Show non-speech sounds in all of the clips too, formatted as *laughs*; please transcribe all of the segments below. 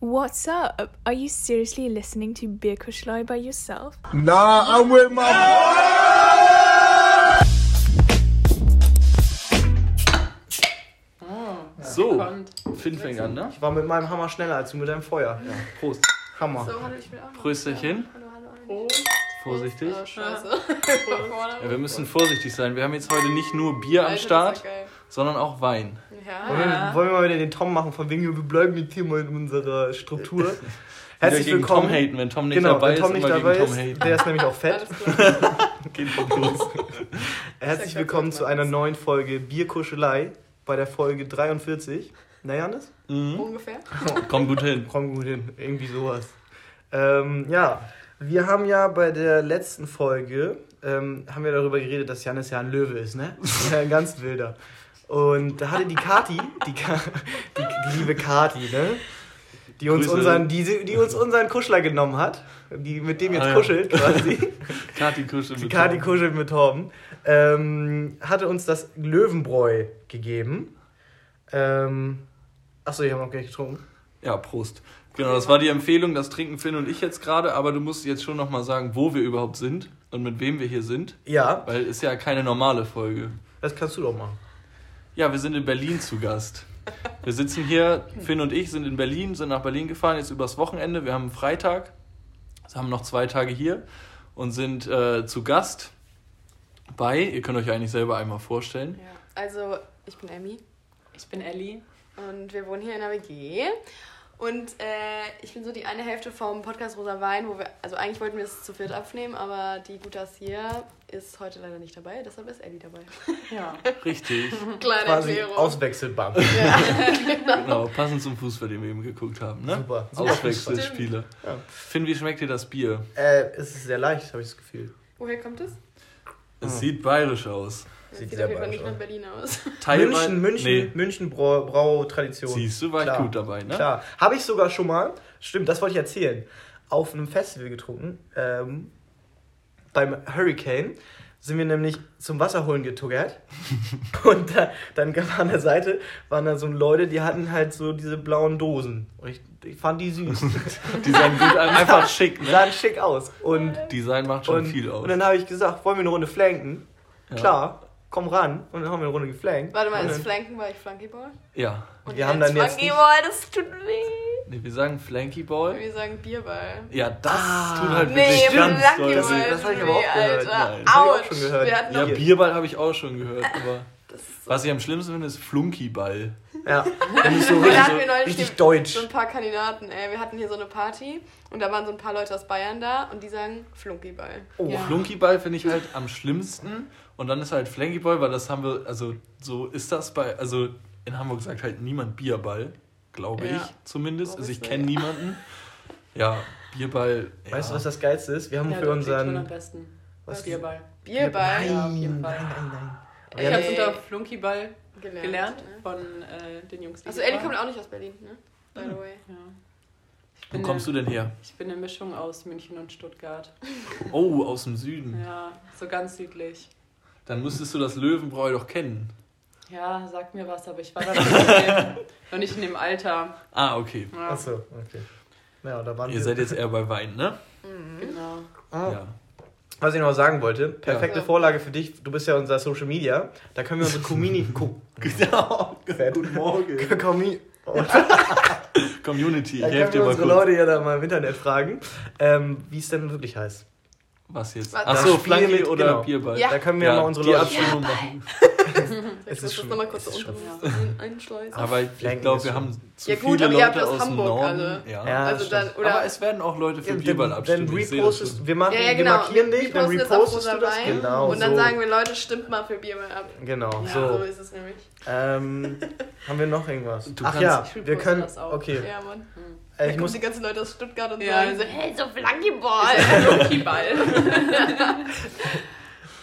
What's up? Are you seriously listening to Beer Kuschlei by yourself? Nah, I'm with my So, Gekonnt. Finn fängt an, ne? Ich war mit meinem Hammer schneller als du mit deinem Feuer. Ja, Prost. Hammer. So, hallo, ich will auch noch. Prösterchen. Hallo, hallo, hallo. Vorsichtig. Oh, scheiße. *laughs* Ja, wir müssen vorsichtig sein. Wir haben jetzt heute nicht nur Bier am Start, sondern auch Wein. Wollen, wir, wollen wir mal wieder den Tom machen, von wegen, wir bleiben jetzt hier mal in unserer Struktur. *laughs* Herzlich Wieder gegen willkommen. Tom haten, wenn Tom nicht genau, dabei wenn Tom ist, nicht immer dabei gegen Tom ist, haten. der ist nämlich auch fett. *laughs* Geht los. *laughs* Herzlich willkommen zu einer neuen Folge Bierkuschelei bei der Folge 43. Na, Janis? Mhm. Ungefähr. Komm gut hin. Komm gut hin, irgendwie sowas. Ähm, ja, wir haben ja bei der letzten Folge ähm, haben wir darüber geredet, dass Janis ja ein Löwe ist, ne? Ja, ein ganz wilder. Und da hatte die Kati, die, Ka die, die liebe Kati, ne? Die uns, Grüße. unseren, die, die uns unseren Kuschler genommen hat, die mit dem jetzt Ah, ja. kuschelt quasi. *laughs* Kati kuschelt Die mit Kati Tom. kuschelt mit Torben. Ähm, hatte uns das Löwenbräu gegeben. Ähm, achso, ich habe noch gar nicht getrunken. Ja, Prost. Genau, das war die Empfehlung, das trinken Finn und ich jetzt gerade, aber du musst jetzt schon nochmal sagen, wo wir überhaupt sind und mit wem wir hier sind, Ja, weil ist ja keine normale Folge. das kannst du doch machen. Ja, wir sind in Berlin zu Gast. Wir sitzen hier, Finn und ich sind in Berlin, sind nach Berlin gefahren, jetzt übers Wochenende. Wir haben Freitag, also haben noch zwei Tage hier und sind äh, zu Gast bei, ihr könnt euch eigentlich selber einmal vorstellen. Ja. Also, ich bin Emmy Ich bin Ellie. und wir wohnen hier in der WG. Und äh, ich bin so die eine Hälfte vom Podcast Rosa Wein, wo wir, also eigentlich wollten wir es zu viert aufnehmen, aber die Gutas hier ist heute leider nicht dabei, deshalb ist Ellie dabei. *laughs* Ja. Richtig, Kleine Quasi Erklärung. Auswechselbank. *laughs* genau, passend zum Fußball, den wir eben geguckt haben. Ne? Super. super Auswechselspieler. Ja. Finn, wie schmeckt dir das Bier? Äh, es ist sehr leicht, habe ich das Gefühl. Woher kommt es? Es Hm. sieht bayerisch aus. Das Sieht sehr auf jeden Fall bayerisch nicht nach aus. Berlin aus. *laughs* Teilweise. München, München, Nee, München Brau, Brautradition. siehst du, war ich Klar. gut dabei, ne? Klar. Habe ich sogar schon mal, stimmt, das wollte ich erzählen, auf einem Festival getrunken. Ähm, beim Hurricane sind wir nämlich zum Wasserholen getuckert. *laughs* Und da, dann gab an der Seite waren da so Leute, die hatten halt so diese blauen Dosen. Und ich, ich fand die süß. *laughs* Die sahen gut einfach schick, Die ne? sahen schick aus. Und, Design macht schon und, viel aus. und dann habe ich gesagt, wollen wir eine Runde flanken? Ja. Klar, komm ran. Und dann haben wir eine Runde geflankt. Warte mal, ist dann, Flanken bei euch Flunkyball? Ja. Und Wir haben dann jetzt Flunkyball, das tut weh. Nee, wir sagen Flanky Ball. Wir sagen Bierball. Ja, das Ah. tut halt Nee, wirklich ganz doll Das- das hab ich tut aber auch gehört. Alter. Nein. Das hab ich auch Autsch. schon gehört. Ja, Bierball habe ich auch schon gehört, *laughs* aber so was ich am schlimmsten finde, ist Flunkyball. Ja, und so richtig, hatten wir richtig deutsch. so ein paar Kandidaten, ey. Wir hatten hier so eine Party und da waren so ein paar Leute aus Bayern da und die sagen Flunkyball. Oh. Ja. Flunkyball finde ich halt am schlimmsten und dann ist halt Flankyball, weil das haben wir, also so ist das bei, also in Hamburg sagt halt niemand Bierball, glaube Ja. ich zumindest. Glaub Also ich kenne nicht. niemanden. Ja, Bierball. Weißt du, ja. was das Geilste ist? Wir haben Ja, für schon am unseren. besten. Was? Bierball. Bierball? Ja, auf jeden nein, Fall. nein, nein. Ich habe es unter Flunkyball Gelernt. gelernt ne? von äh, den Jungs, die Also Ellie kommt auch nicht aus Berlin, ne? By the way. Ja. Ich Wo kommst du denn her? Ich bin eine Mischung aus München und Stuttgart. Oh, aus dem Süden. Ja, so ganz südlich. Dann müsstest du das Löwenbräu doch kennen. Ja, sag mir was, aber ich war da noch nicht, in dem, noch nicht in dem Alter. Ah, okay. Ja, Achso, okay. Ja, da waren Ihr wir. seid jetzt eher bei Wein, ne? Genau. Ah, Ja. Was ich noch sagen wollte, perfekte Ja. Vorlage für dich, du bist ja unser Social Media, da können wir unsere Community. *laughs* Co Genau. Guten Morgen. Commu- *laughs* Community, da ich können helfe dir wir mal unsere kurz. Leute ja da mal im Internet fragen, ähm, wie es denn wirklich heißt. Was jetzt? Was? Achso, Das Flanky mit- oder genau. Bierball? Ja. Da können wir Ja, mal unsere die Leute. Abstimmung machen. *laughs* Ich ist muss das schon- nochmal kurz es ist unten schon- ein- einschleusen. Aber ich glaube, wir haben zu Ja gut, viele aber ihr habt Leute aus Hamburg Norden. alle. Ja. Ja, also dann, oder Aber es werden auch Leute für Ja, Bierball abstimmen. dann das repostest, wir machen, ja, ja, wir genau. markieren dich, dann es repostest du das. Genau, Und dann so. sagen wir, Leute, stimmt mal für Bierball ab. Genau, Ja, so. so ist es nämlich. Ähm, *laughs* haben wir noch irgendwas? Du Ach ja, wir können. das auch. Okay, Äh, Ich muss die ganzen Leute aus Stuttgart und Ja. sagen so, hey, so Flunkyball. Flunkyball. *laughs*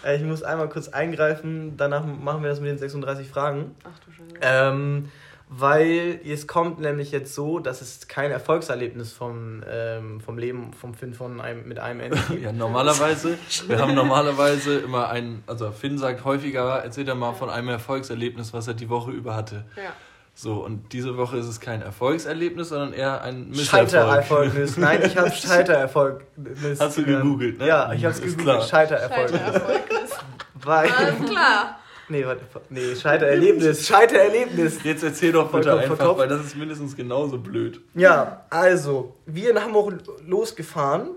Äh, ich muss einmal kurz eingreifen, danach machen wir das mit den 36 Fragen. Ach du Scheiße. Ähm, weil es kommt nämlich jetzt so, dass es kein Erfolgserlebnis vom, ähm, vom Leben vom Finn von einem, mit einem Ende gibt. Ja, normalerweise, wir haben normalerweise immer ein, also Finn sagt häufiger, erzählt er mal von einem Erfolgserlebnis, was er die Woche über hatte. Ja. So, und diese Woche ist es kein Erfolgserlebnis, sondern eher ein Misserfolg. Scheitererfolgnis. *laughs* Nein, ich habe Scheitererfolgnis. Hast du gelernt. gegoogelt, ne? Ja, ich habe es gegoogelt. klar. Scheitererfolgnis. Scheitererfolgnis. Weil. Alles klar. Nee, warte. Nee, Scheitererlebnis. Scheitererlebnis. Jetzt erzähl doch bitte Vollkommen einfach, verkopft. weil das ist mindestens genauso blöd. Ja, also, wir in Hamburg losgefahren.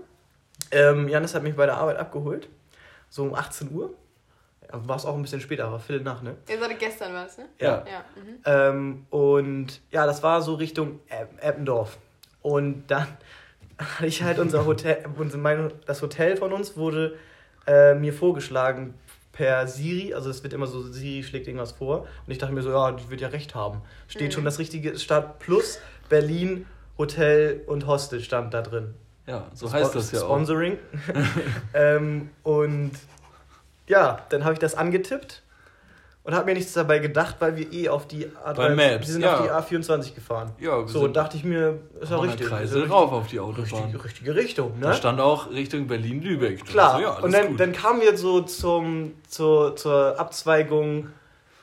Ähm, Janis hat mich bei der Arbeit abgeholt. So um 18 Uhr. War es auch ein bisschen später, aber Viertel nach, ne? Ihr seid gestern was, ne? Ja. Ja. Mhm. Ähm, und ja, das war so Richtung Epp- Eppendorf. Und dann *laughs* hatte ich halt unser Hotel, unser, mein, das Hotel von uns wurde äh, mir vorgeschlagen per Siri. Also es wird immer so, Siri schlägt irgendwas vor. Und ich dachte mir so, ja, die wird ja recht haben. Steht Mhm. schon das richtige Stadt plus Berlin, Hotel und Hostel stand da drin. Ja, so heißt das ja auch. Sponsoring. *laughs* *laughs* ähm, und ja, dann habe ich das angetippt und habe mir nichts dabei gedacht, weil wir eh auf die A3, Bei Maps, wir sind ja. auf die A24 gefahren. Ja, So, dachte ich mir, ist ja einer richtig. Kreisel ist ja rauf auf die richtig, Autobahn. richtige, richtige Richtung, Da ne? stand auch Richtung Berlin-Lübeck. Klar. Also, ja, und dann, gut. dann kamen wir so zum, zur, zur Abzweigung,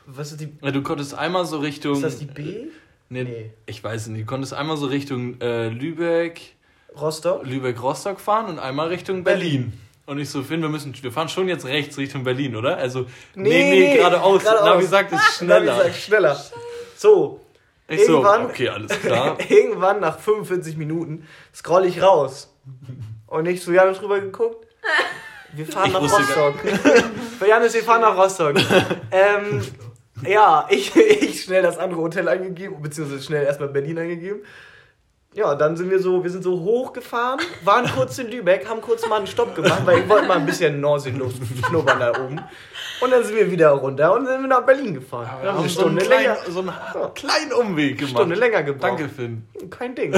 was ist die, ja, du konntest einmal so Richtung. ist das die B? Nee, Nee. Ich weiß nicht. Du konntest einmal so Richtung äh, Lübeck, Rostock? Lübeck-Rostock fahren und einmal Richtung Berlin. Und ich so, Finn, wir müssen, wir fahren schon jetzt rechts Richtung Berlin, oder? Also, nee, nee, geradeaus. Navi sagt es *laughs* schneller. Navi sagt schneller. So, Ich so, irgendwann- okay, alles klar. *laughs* irgendwann nach 45 Minuten scroll ich raus. Und ich so, Janis drüber geguckt. Wir fahren Ich nach Rostock. Für *laughs* Janis, wir fahren nach Rostock. ähm, ja, ich, ich schnell das andere Hotel eingegeben, beziehungsweise schnell erstmal Berlin eingegeben. Ja, dann sind wir so, wir sind so hochgefahren, waren kurz in Lübeck, haben kurz mal einen Stopp gemacht, weil wir wollten mal ein bisschen Nordsee-Luft schnuppern da oben. Und dann sind wir wieder runter und sind wir nach Berlin gefahren. Wir haben eine so einen Stunde kleinen, länger, so einen kleinen Umweg gemacht. Stunde länger gebraucht. Danke, Finn. Kein Ding.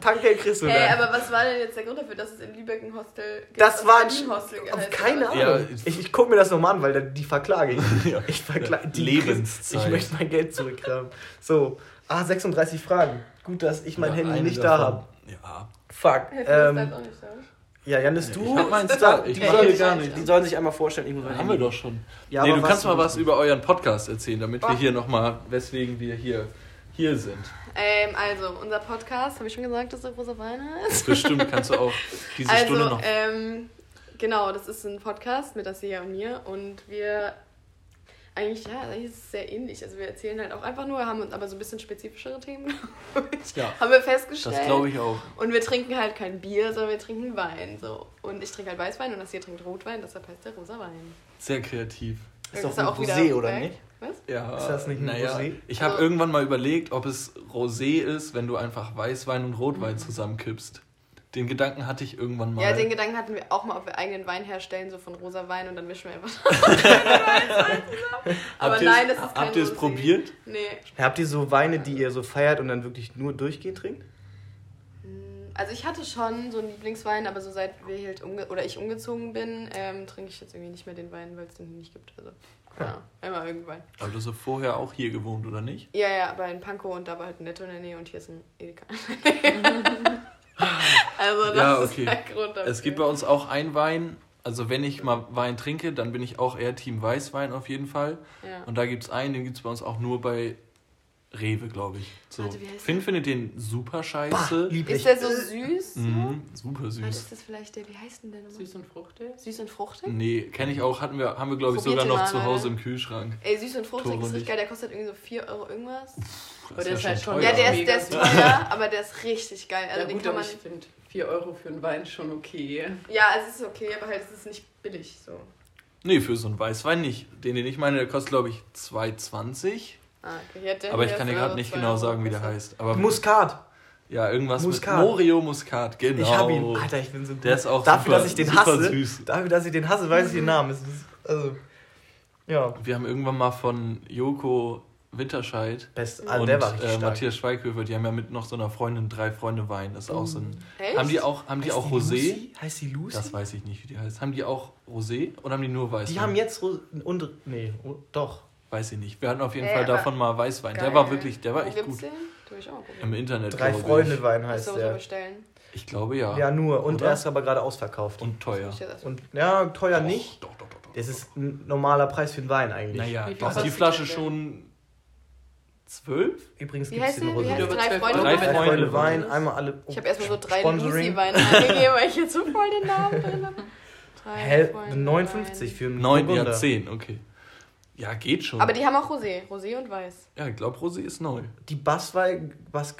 Tankgeld kriegst du Hey, aber was war denn jetzt der Grund dafür, dass es in Lübeck ein Hostel gibt? Das war ein Hostel keine? Ahnung. Ja, ich ich gucke mir das nochmal an, weil da- die verklage ich. *laughs* Ja. Ich verklage die Lebenszeit. Ich möchte mein Geld zurückhaben. So, ah, 36 Fragen. Gut, dass ich mein Ja, Handy nicht da davon. habe. Ja. Fuck. Hey, Ähm, ist auch nicht so. ja, Janis, du? Ich hab meins Die da. sollen- Ich die sollen- gar nicht. Die sollen sich einmal vorstellen. Ich muss mein Haben wir doch schon. Ja, nee, du kannst mal was über euren Podcast erzählen, damit wir Oh. hier nochmal, weswegen wir hier, hier sind. Ähm, also, unser Podcast, habe ich schon gesagt, dass der Rosa Wein heißt? Bestimmt kannst du auch diese also, Stunde noch. ähm, genau, das ist ein Podcast mit Asia und mir und wir eigentlich, ja, eigentlich ist es sehr ähnlich. Also wir erzählen halt auch einfach nur, haben uns aber so ein bisschen spezifischere Themen. *laughs* Ja. haben wir festgestellt. Das glaube ich auch. Und wir trinken halt kein Bier, sondern wir trinken Wein. So. Und ich trinke halt Weißwein und das hier trinkt Rotwein, deshalb heißt der rosa Wein. Sehr kreativ. Ist doch Ist ein er auch Rosé, oder weg? nicht? Was? Ja, Ist das nicht ein naja, Rosé? Ich habe Also- irgendwann mal überlegt, ob es Rosé ist, wenn du einfach Weißwein und Rotwein Mhm. zusammenkippst. Den Gedanken hatte ich irgendwann mal. Ja, den Gedanken hatten wir auch mal, ob wir eigenen Wein herstellen, so von rosa Wein und dann mischen wir einfach. *laughs* *laughs* Aber Habt ihr's- nein, das ist kein Habt ihr es probiert? Nee. Habt ihr so Weine, die ihr so feiert und dann wirklich nur durchgehend trinkt? Also ich hatte schon so einen Lieblingswein, aber so seit wir halt umge oder ich umgezogen bin, ähm, trinke ich jetzt irgendwie nicht mehr den Wein, weil es den hier nicht gibt. Also ja, *laughs* einmal irgendwann. Aber du hast vorher auch hier gewohnt, oder nicht? Ja, ja, aber in Pankow und da war halt ein Netto in der Nähe und hier ist ein Edeka. Also das Ja, ist okay. der Grund dafür. Es gibt bei uns auch einen Wein. Also wenn ich mal Wein trinke, dann bin ich auch eher Team Weißwein auf jeden Fall. ja. Und da gibt es einen, den gibt es bei uns auch nur bei Rewe, glaube ich. So. Warte, wie heißt Finn der? findet den super scheiße. lieblich. Ist der so süß? so? Mhm, super Warte, süß. ist das vielleicht der, wie heißt denn der nochmal? Süß und fruchtig. Süß und fruchtig? Nee, kenne ich auch, hatten wir, haben wir, glaube ich, sogar noch mal, zu ne? Hause im Kühlschrank. Ey, süß und fruchtig ist richtig nicht. geil, der kostet irgendwie so 4 Euro irgendwas. Aber der ist halt schon- teuer. Ja, der ist, der ist teuer, aber der ist richtig geil. Also ja, den gut, kann man. ich finde 4 Euro für einen Wein schon okay. Ja, es ist okay, aber halt es ist nicht billig so. Nee, für so einen Weißwein nicht. Den, den ich meine, der kostet, glaube ich, 2,20. Ah, okay. Ja, Aber ich kann dir gerade nicht genau sagen, wie der heißt. Aber Muskat. ja, irgendwas Muskat. mit Morio Muskat, genau. Ich hab ihn. Alter, ich bin so Der ist auch Dafür, super, dass ich den super hasse. süß. Dafür, dass ich den hasse, weiß ich den Namen. Es ist, also, ja. Wir haben irgendwann mal von Joko Winterscheid Best. Ah, und der war richtig äh. Matthias Schweighöfer, die haben ja mit noch so einer Freundin drei Freunde Wein. Das ist auch so ein. Echt? Haben die auch, haben die Heißt auch Rosé? Lucy? Heißt die Lucy? Das weiß ich nicht, wie die heißt. Haben die auch Rosé oder haben die nur Weißwein? die haben jetzt Ro und nee, oh, doch. Weiß ich nicht. Wir hatten auf jeden Ey, Fall davon mal Weißwein. Der Geil. war wirklich, der war Wo echt gibt's gut. Den? Tu ich auch Im. Internet. Drei Freunde ich. Wein heißt du der. bestellen. Ich glaube ja. Ja, nur. Und Oder? er ist aber gerade ausverkauft. Und teuer. Und ja, teuer nicht. Doch, doch, doch, doch. Das ist ein normaler Preis für einen Wein eigentlich. Naja, doch, die Flasche der schon Zwölf? Übrigens gibt es die? Über Drei zwölf Freunde. Drei Drei? Freunde Freunde Wein. Wein, einmal alle. Ich habe erstmal so drei Sponsoring. Lucy-Weine eingegeben, weil ich jetzt so voll den Namen *laughs* drin habe. Drei Hä? Freunde 59 Wein. für einen Neun, ja, Burgunder. zehn, okay. Ja, geht schon. Aber die haben auch Rosé. Rosé und Weiß. ja, ich glaube, Rosé ist neu. Die Basswein. Was,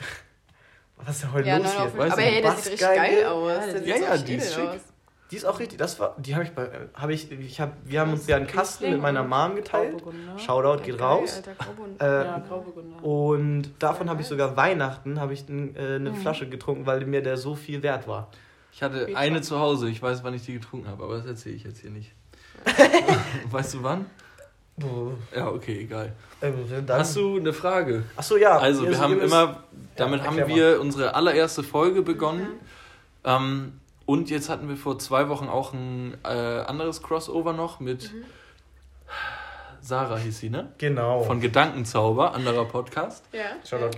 *laughs* was ist denn heute Ja, los 9 hier? Aber nicht. hey, das sieht richtig geil aus. Ja, Das sieht ja, so ja, die ist schick. aus. Die ist auch richtig. Das war, die habe ich bei, habe ich, ich habe, wir haben uns ja einen Kasten mit meiner Mom geteilt. Shoutout geht raus. Alter, Grauburgunder. Äh, Ja, Grauburgunder. Und davon habe ich sogar Weihnachten habe ich äh, eine Flasche getrunken, weil mir der so viel wert war. Ich hatte eine zu Hause, ich weiß, wann ich die getrunken habe, aber das erzähle ich jetzt hier nicht. *laughs* weißt du wann? Ja, okay, egal. Äh, Hast du eine Frage? Achso, ja. Also, wir haben immer, damit Ja, haben wir unsere allererste Folge begonnen. Ähm, und jetzt hatten wir vor zwei Wochen auch ein äh, anderes Crossover noch mit Mhm. Sarah hieß sie, ne? Genau. Von Gedankenzauber, anderer Podcast. Ja.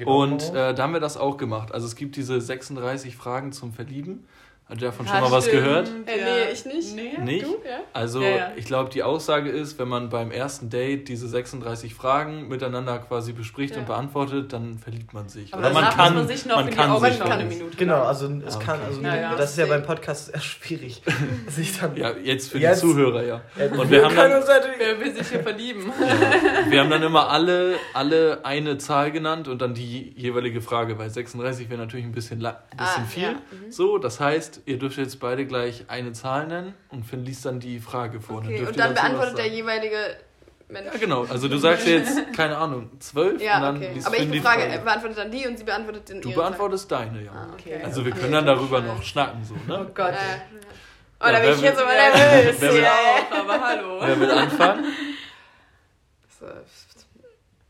Und äh, da haben wir das auch gemacht. Also es gibt diese 36 Fragen zum Verlieben. Hat davon schon Ja, mal was stimmt, gehört? Äh, nee, ich nicht. Nee? Nicht? Du? Ja? Also Ja, ja. ich glaube, die Aussage ist, wenn man beim ersten Date diese 36 Fragen miteinander quasi bespricht Ja. und beantwortet, dann verliebt man sich. Aber Oder man kann, muss man sich noch man in die kann Augen sich eine noch. Minute. Genau, also es Ah, kann, okay. also Ja, ja. das ist ja beim Podcast eher schwierig. *laughs* sich dann, Ja, jetzt für Jetzt- die Zuhörer, ja. Und wir haben dann, uns natürlich- Wer will sich hier verlieben? wir haben dann immer alle, alle eine Zahl genannt und dann die jeweilige Frage, weil 36 wäre natürlich ein bisschen, ein bisschen Ah, viel. ja, mhm. So, das heißt, ihr dürft jetzt beide gleich eine Zahl nennen und Finn liest dann die Frage vor. Okay, und ihr dann beantwortet der jeweilige Mensch. Ja, genau. Also du sagst jetzt, *laughs* keine Ahnung, zwölf und Ja, dann okay. liest Aber Finn ich die Frage. beantwortet dann die und sie beantwortet den Du beantwortest deine, ja. Ah, okay. Also wir Okay, können dann dann darüber noch schnacken, so, Oh ne? Gott. Äh, oh, Ja, da bin ich jetzt aber nervös. Wer will- Ja. Auch, *laughs* aber hallo. Wer will anfangen? So,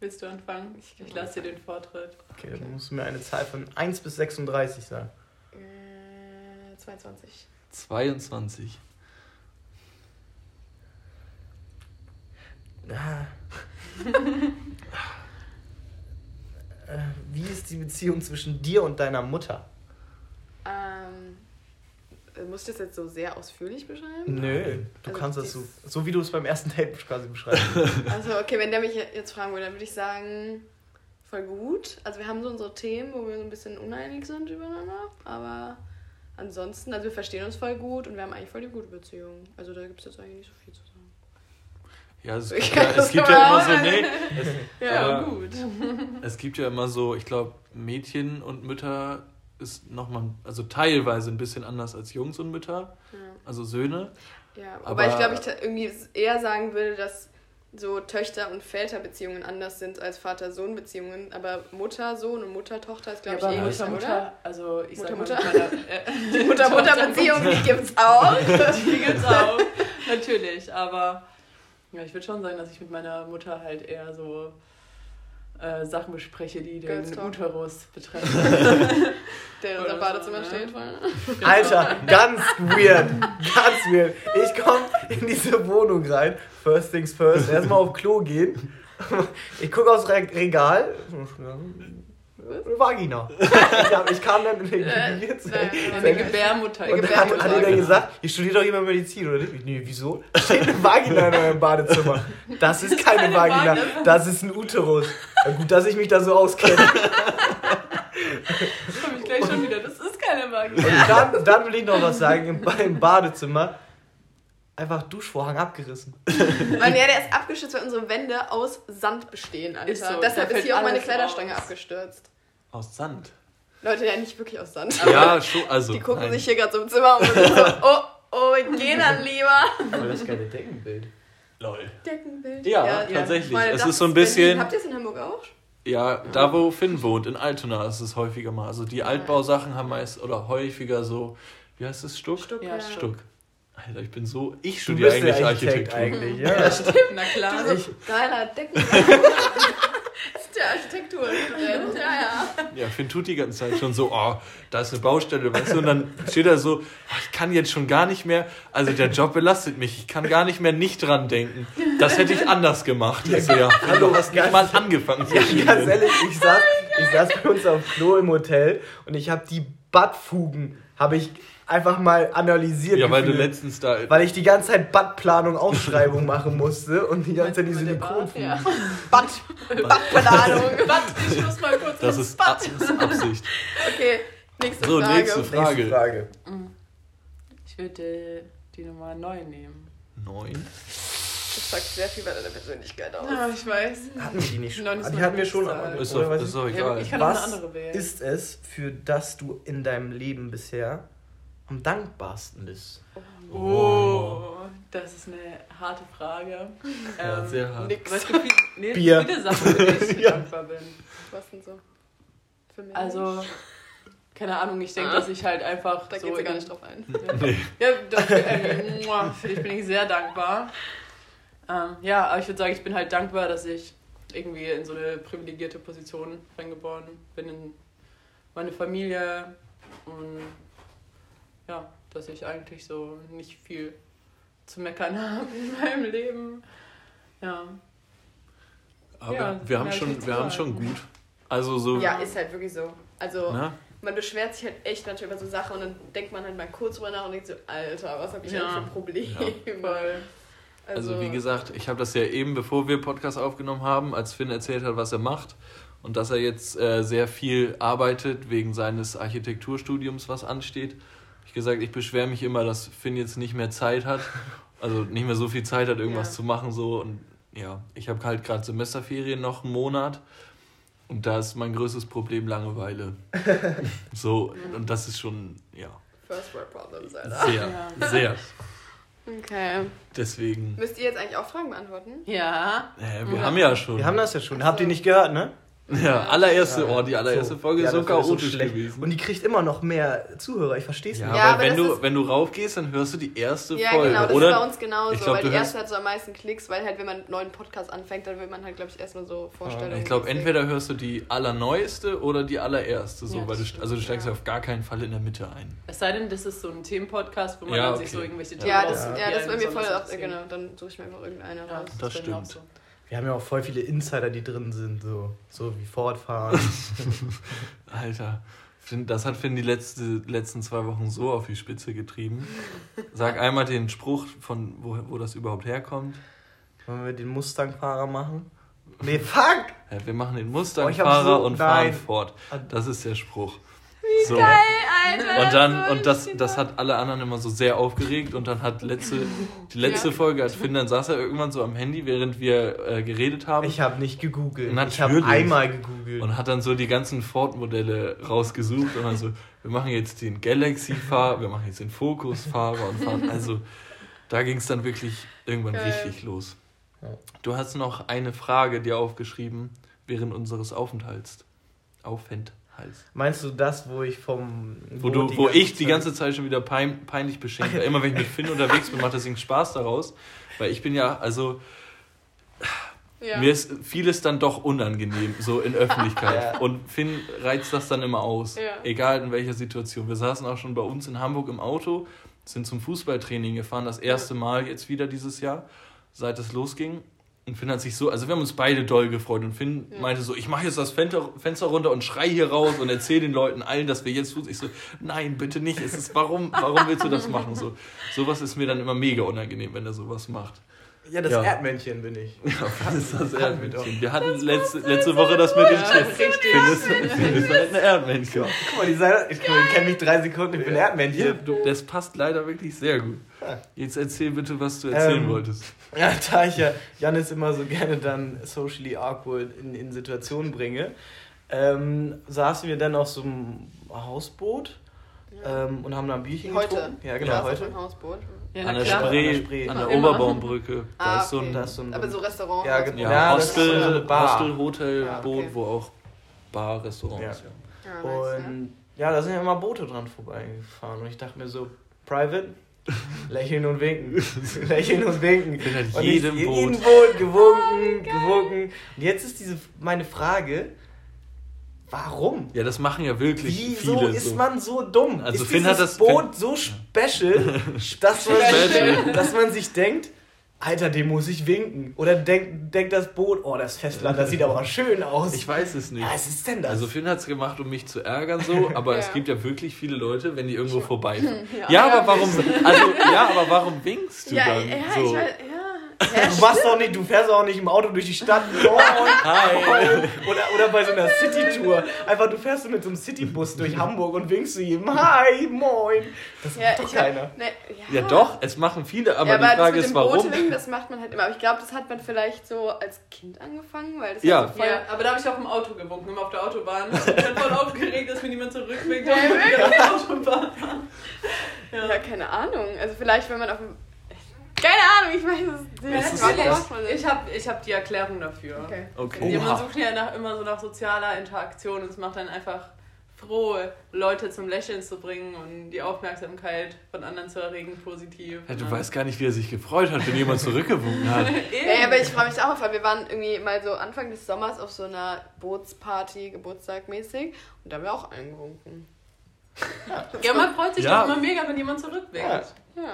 Willst du anfangen? Ich lasse dir den Vortritt. Okay, dann musst du mir eine Zahl von 1 bis 36 sagen. Äh, 22. 22. Ah. Äh, Wie ist die Beziehung zwischen dir und deiner Mutter? Ähm, muss ich das jetzt so sehr ausführlich beschreiben? Nö, du Also kannst das so, so wie du es beim ersten Date quasi beschreiben. *laughs* Also, okay, wenn der mich jetzt fragen würde, dann würde ich sagen, voll gut. Also, wir haben so unsere Themen, wo wir so ein bisschen uneinig sind übereinander. Aber ansonsten, also, wir verstehen uns voll gut und wir haben eigentlich voll die gute Beziehung. Also, da gibt es jetzt eigentlich nicht so viel zu sagen. Ja, es, *laughs* gibt ja, es gibt ja immer so, nee, *laughs* Ja, Aber- gut. *laughs* es gibt ja immer so, ich glaube, Mädchen und Mütter ist nochmal, also teilweise ein bisschen anders als Jungs und Mütter, Ja, also Söhne. ja. Aber- wobei ich glaube, ich irgendwie eher sagen würde, dass so Töchter- und Väterbeziehungen anders sind als Vater-Sohn-Beziehungen. Aber Mutter-Sohn und Mutter-Tochter ist, glaube ja, ich, ähnlich, Mutter, oder? Mutter, also ich Mutter, mit meiner, äh, *laughs* Die Mutter-Mutter-Beziehung, die gibt's auch. *laughs* Die gibt's auch, natürlich. Aber ja, ich würde schon sagen, dass ich mit meiner Mutter halt eher so äh, Sachen bespreche, die den Talk. Uterus betreffen. *laughs* Der in unserem Badezimmer steht. Alter, *laughs* ganz weird. Ganz weird. Ich komme in diese Wohnung rein. First things first. Erstmal auf Klo gehen. Ich gucke aufs Re Regal. Vagina. *laughs* Ja, ich kam dann in den Äh, Eine Gebärmutter. Und dann hat, hat er dann gesagt, ihr studiert doch immer Medizin, oder nicht? Nee, wieso? Da steht eine Vagina in eurem Badezimmer. Das ist keine, Keine Vagina, Vagina. das ist ein Uterus. Ja, gut, dass ich mich da so auskenne. *laughs* komme ich gleich schon wieder. Das ist keine Magie. Und dann, dann will ich noch was sagen, im, im Badezimmer einfach Duschvorhang abgerissen. Mann, ja, der ist abgestürzt, weil unsere Wände aus Sand bestehen, Alter. Ist so, Deshalb ist hier auch meine Kleiderstange raus. abgestürzt. Aus Sand. Leute, ja, nicht wirklich aus Sand. Ja, schon, also. Die gucken nein. sich hier gerade so im Zimmer um und sind so, *laughs* oh, oh, wir gehen dann lieber. Aber das geile Deckenbild. Lol. Deckenbild. Ja, tatsächlich. Freunde, es ist so ein Berlin. bisschen. Habt ihr es in Hamburg auch? Ja, da wo Finn wohnt, in Altona ist es häufiger mal. Also die Altbausachen haben meist oder häufiger so, wie heißt es, Stuck? Stuck, Ja, ja. Stuck. Alter, ich bin so. Ich studiere eigentlich Architekt Architektur. eigentlich, *laughs* ja. Na klar. Du so, Ich- geiler Deckenbild. *laughs* der Architekturstudent, ja, ja. Ja, Finn tut die ganze Zeit schon so, oh, da ist eine Baustelle, weißt du, und dann steht er so, oh, ich kann jetzt schon gar nicht mehr, also der Job belastet mich, ich kann gar nicht mehr nicht dran denken. Das hätte ich anders gemacht. Ich so, ja, Hallo, du hast nicht mal angefangen zu Ja, ganz ehrlich, ich saß, ich saß bei uns auf Klo im Hotel und ich habe die Buttfugen habe ich einfach mal analysiert. Ja, weil du gefühlt. letztens da. Weil ich die ganze Zeit Buttplanung, Ausschreibung machen musste und die ganze Zeit Bart, Synchronfugen. Ja. Butt. Buttplanung. *laughs* Warte, ich muss mal kurz Das ist, Ab- das ist Absicht. Okay, nächste So, Frage. nächste Nächste Frage. Frage. Ich würde die Nummer 9 nehmen. Neun. Das sagt sehr viel bei deiner Persönlichkeit aus. Ja, ich weiß. Hatten wir die nicht schon? Die hatten wir schon. Ist doch, ist ich- doch egal. Ich kann auch eine Was andere wählen. ist es, für das du in deinem Leben bisher am dankbarsten bist? Oh, das ist eine harte Frage. Ja, Ähm, sehr hart. Aber es gibt viel, nee, Bier. viele Sachen, für die ich *laughs* Ja. dankbar bin. Was denn so? Für mich? Also, keine Ahnung, ich denke, Ah. dass ich halt einfach da so geht sie gar nicht drauf ein. *laughs* Nee. Ja, dafür, äh, für dich bin ich sehr dankbar. Ähm, ja, aber ich würde sagen, ich bin halt dankbar, dass ich irgendwie in so eine privilegierte Position reingeboren bin in meine Familie und ja, dass ich eigentlich so nicht viel zu meckern *laughs* habe in meinem Leben. Ja. Aber Ja, wir haben ja, schon, wir haben schon gut. Also so. Ja, ist halt wirklich so. Also, Ne? man beschwert sich halt echt manchmal über so Sachen und dann denkt man halt mal kurz drüber nach und denkt so, Alter, was habe ich Ja. eigentlich für ein Problem? *laughs* Voll. Also wie gesagt, ich habe das ja eben, bevor wir Podcast aufgenommen haben, als Finn erzählt hat, was er macht und dass er jetzt äh, sehr viel arbeitet wegen seines Architekturstudiums, was ansteht. Ich gesagt, ich beschwere mich immer, dass Finn jetzt nicht mehr Zeit hat, *laughs* also nicht mehr so viel Zeit hat, irgendwas Ja. zu machen so und ja, ich habe halt gerade Semesterferien noch einen Monat und da ist mein größtes Problem Langeweile. *laughs* so und das ist schon ja First World Problems, Alter. sehr Ja. sehr Okay. deswegen. Müsst ihr jetzt eigentlich auch Fragen beantworten? Ja. Äh, wir Ja. haben ja schon. Wir haben das ja schon. Habt ihr nicht gehört, ne? Ja, allererste, Ja. oh, die allererste So. Folge Ja, ist so chaotisch schlecht. gewesen. Und die kriegt immer noch mehr Zuhörer. Ich verstehe es ja, nicht. Ja, aber aber wenn du, wenn du raufgehst, dann hörst du die erste Ja, Folge, genau, das oder? ist bei uns genauso, Ich glaub, weil die erste hat so am meisten Klicks, weil halt, wenn man einen neuen Podcast anfängt, dann will man halt, glaube ich, erstmal so Vorstellungen. ich glaube, entweder hörst du die allerneueste oder die allererste. So, Ja, weil du, also du steigst ja. auf gar keinen Fall in der Mitte ein. Es sei denn, das ist so ein Themenpodcast, wo man Ja, dann sich okay. so irgendwelche Ja. Themen Ja, das, ja, das ist bei mir voll genau, dann suche ich mir einfach irgendeine Ja, raus. Das stimmt. Wir haben ja auch voll viele Insider, die drin sind, so, so wie Fortfahren. *laughs* Alter, das hat Finn die letzte, letzten zwei Wochen so auf die Spitze getrieben. Sag einmal den Spruch, von wo, wo das überhaupt herkommt. Wollen wir den Mustang-Fahrer machen? Nee, fuck! Ja, wir machen den Oh, Mustang-Fahrer hab so- und fahren nein. fort. Das ist der Spruch. So. Alter, Und dann, und das, das hat alle anderen immer so sehr aufgeregt und dann hat letzte, die letzte Ja. Folge hat Finn, dann saß er irgendwann so am Handy, während wir äh, geredet haben Ich habe nicht gegoogelt. Ich Natürlich. habe einmal gegoogelt. und hat dann so die ganzen Ford-Modelle rausgesucht und dann so, wir machen jetzt den Galaxy-Fahrer, wir machen jetzt den Focus-Fahrer und fahren, also da ging es dann wirklich irgendwann Geil. richtig los. Du hast noch eine Frage dir aufgeschrieben während unseres Aufenthalts. Aufenthalts. Meinst du das, wo ich vom. Wo, du, wo ich die ganze Zeit schon wieder pein, peinlich beschenkt war. Immer wenn ich mit Finn unterwegs bin, macht das irgendwie Spaß daraus. Weil ich bin ja, also Ja. mir ist vieles dann doch unangenehm, so in Öffentlichkeit. *laughs* Ja. Und Finn reizt das dann immer aus. Ja. Egal in welcher Situation. Wir saßen auch schon bei uns in Hamburg im Auto, sind zum Fußballtraining gefahren, das erste Mal jetzt wieder dieses Jahr, seit es losging. Und Finn hat sich so, also wir haben uns beide doll gefreut. Und Finn Ja. meinte so, ich mache jetzt das Fenster, runter und schrei hier raus und erzähle den Leuten allen, dass wir jetzt Fuß. Ich so, nein, bitte nicht. Es ist, warum, warum willst du das machen? So, sowas ist mir dann immer mega unangenehm, wenn er sowas macht. Ja, das Ja. Erdmännchen bin ich. Ja, das ist das Erdmännchen. Wir hatten letzte, letzte Woche das mit dem richtig. Finn ist, halt ein Erdmännchen. Guck mal, die Seite, ich kenne mich drei Sekunden, ich bin Ja, Erdmännchen. das passt leider wirklich sehr gut. Jetzt erzähl bitte, was du erzählen Ähm, wolltest. Ja, da ich ja Janis immer so gerne dann socially awkward in, in Situationen bringe, ähm, saßen wir dann auf so einem Hausboot ähm, und haben da ein Bierchen Heute. getrunken. Ja, genau, Ja, heute. Auf Hausboot. Ja, An der. Spree, An der Spree. an der Immer. Oberbaumbrücke. Da Ah, ist so okay. ein Da ist so ein Aber so Restaurant. Ja, genau. ja, Hostel. Hostel, Hotel, Ja, Boot, okay. wo auch Bar, Restaurants. Ja. Ja. Ja, nice, Und ja, da sind ja immer Boote dran vorbeigefahren. Und ich dachte mir so, private, *laughs* lächeln und winken. *laughs* lächeln und winken. Ich bin halt Und jedem ich, Boot. Jedem Boot gewunken, gewunken. Und jetzt ist diese meine Frage, warum? Ja, das machen ja wirklich Wieso viele. ist so. man so dumm? Also ist Finn hat das- Boot so special, *laughs* dass man, Special. dass man sich denkt, Alter, dem muss ich winken. Oder denkt denk das Boot, oh, das Festland, das sieht aber schön aus. Ich weiß es nicht. was ist denn das? Also Finn hat es gemacht, um mich zu ärgern so, *laughs* aber es Ja. gibt ja wirklich viele Leute, wenn die irgendwo vorbeifahren. *laughs* Ja. Ja, Ja, aber warum? Also ja, aber warum winkst du Ja, dann? ja, so? ich weiß, ja. ja du, machst doch nicht, du fährst auch nicht im Auto durch die Stadt. Oh, Hi. oder, oder bei so einer City-Tour. Einfach, du fährst so mit so einem Citybus durch Hamburg und winkst zu jedem, hi, moin. Das Ja, macht doch ich keiner. Ne, Ja doch, es machen viele, aber ja, die aber Frage das ist mit dem warum. Bootewinken, das macht man halt immer. Aber ich glaube, das hat man vielleicht so als Kind angefangen, weil das Ja. halt so voll... Ja, aber da habe ich auch im Auto gewunken, immer auf der Autobahn. Ich bin voll aufgeregt, dass mir niemand zurückwinkt. Ja. *laughs* Ja. keine Ahnung. Also vielleicht, wenn man auf dem... Keine Ahnung, ich weiß es nicht. Ich habe ich hab die Erklärung dafür. Okay. Okay. Ja, man Oha. sucht ja nach, immer so nach sozialer Interaktion und es macht dann einfach froh, Leute zum Lächeln zu bringen und die Aufmerksamkeit von anderen zu erregen, positiv. Ja, du weißt gar nicht, wie er sich gefreut hat, wenn jemand zurückgewunken hat. *laughs* Ja, aber ich freue mich auch, weil wir waren irgendwie mal so Anfang des Sommers auf so einer Bootsparty, Geburtstag mäßig und da haben wir auch eingewunken. *laughs* Ja, man freut sich Ja. doch immer mega, wenn jemand zurückwinkt. Ja.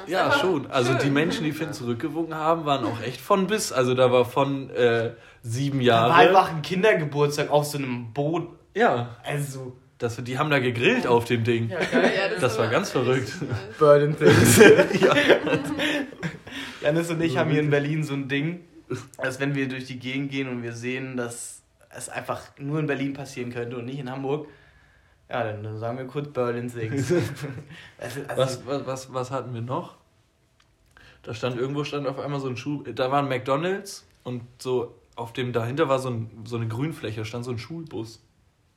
Ja. Schon. Also schön. die Menschen, die Finn zurückgewunken haben, waren auch echt von bis. Also da war von äh, sieben Da war Jahre. einfach ein Kindergeburtstag auf so einem Boot. Ja, Also, das, die haben da gegrillt auf dem Ding. Ja, geil. Ja, Das war ganz verrückt. Burden Things. *laughs* ja. Janis und ich haben hier in Berlin so ein Ding, dass wenn wir durch die Gegend gehen und wir sehen, dass es einfach nur in Berlin passieren könnte und nicht in Hamburg, ja, dann, dann sagen wir kurz Berlin Things. *laughs* also, also, Was, was, was, was hatten wir noch? Da stand irgendwo stand auf einmal so ein Schuh. Da war ein McDonalds und so auf dem dahinter war so, ein, so eine Grünfläche, stand so ein Schulbus.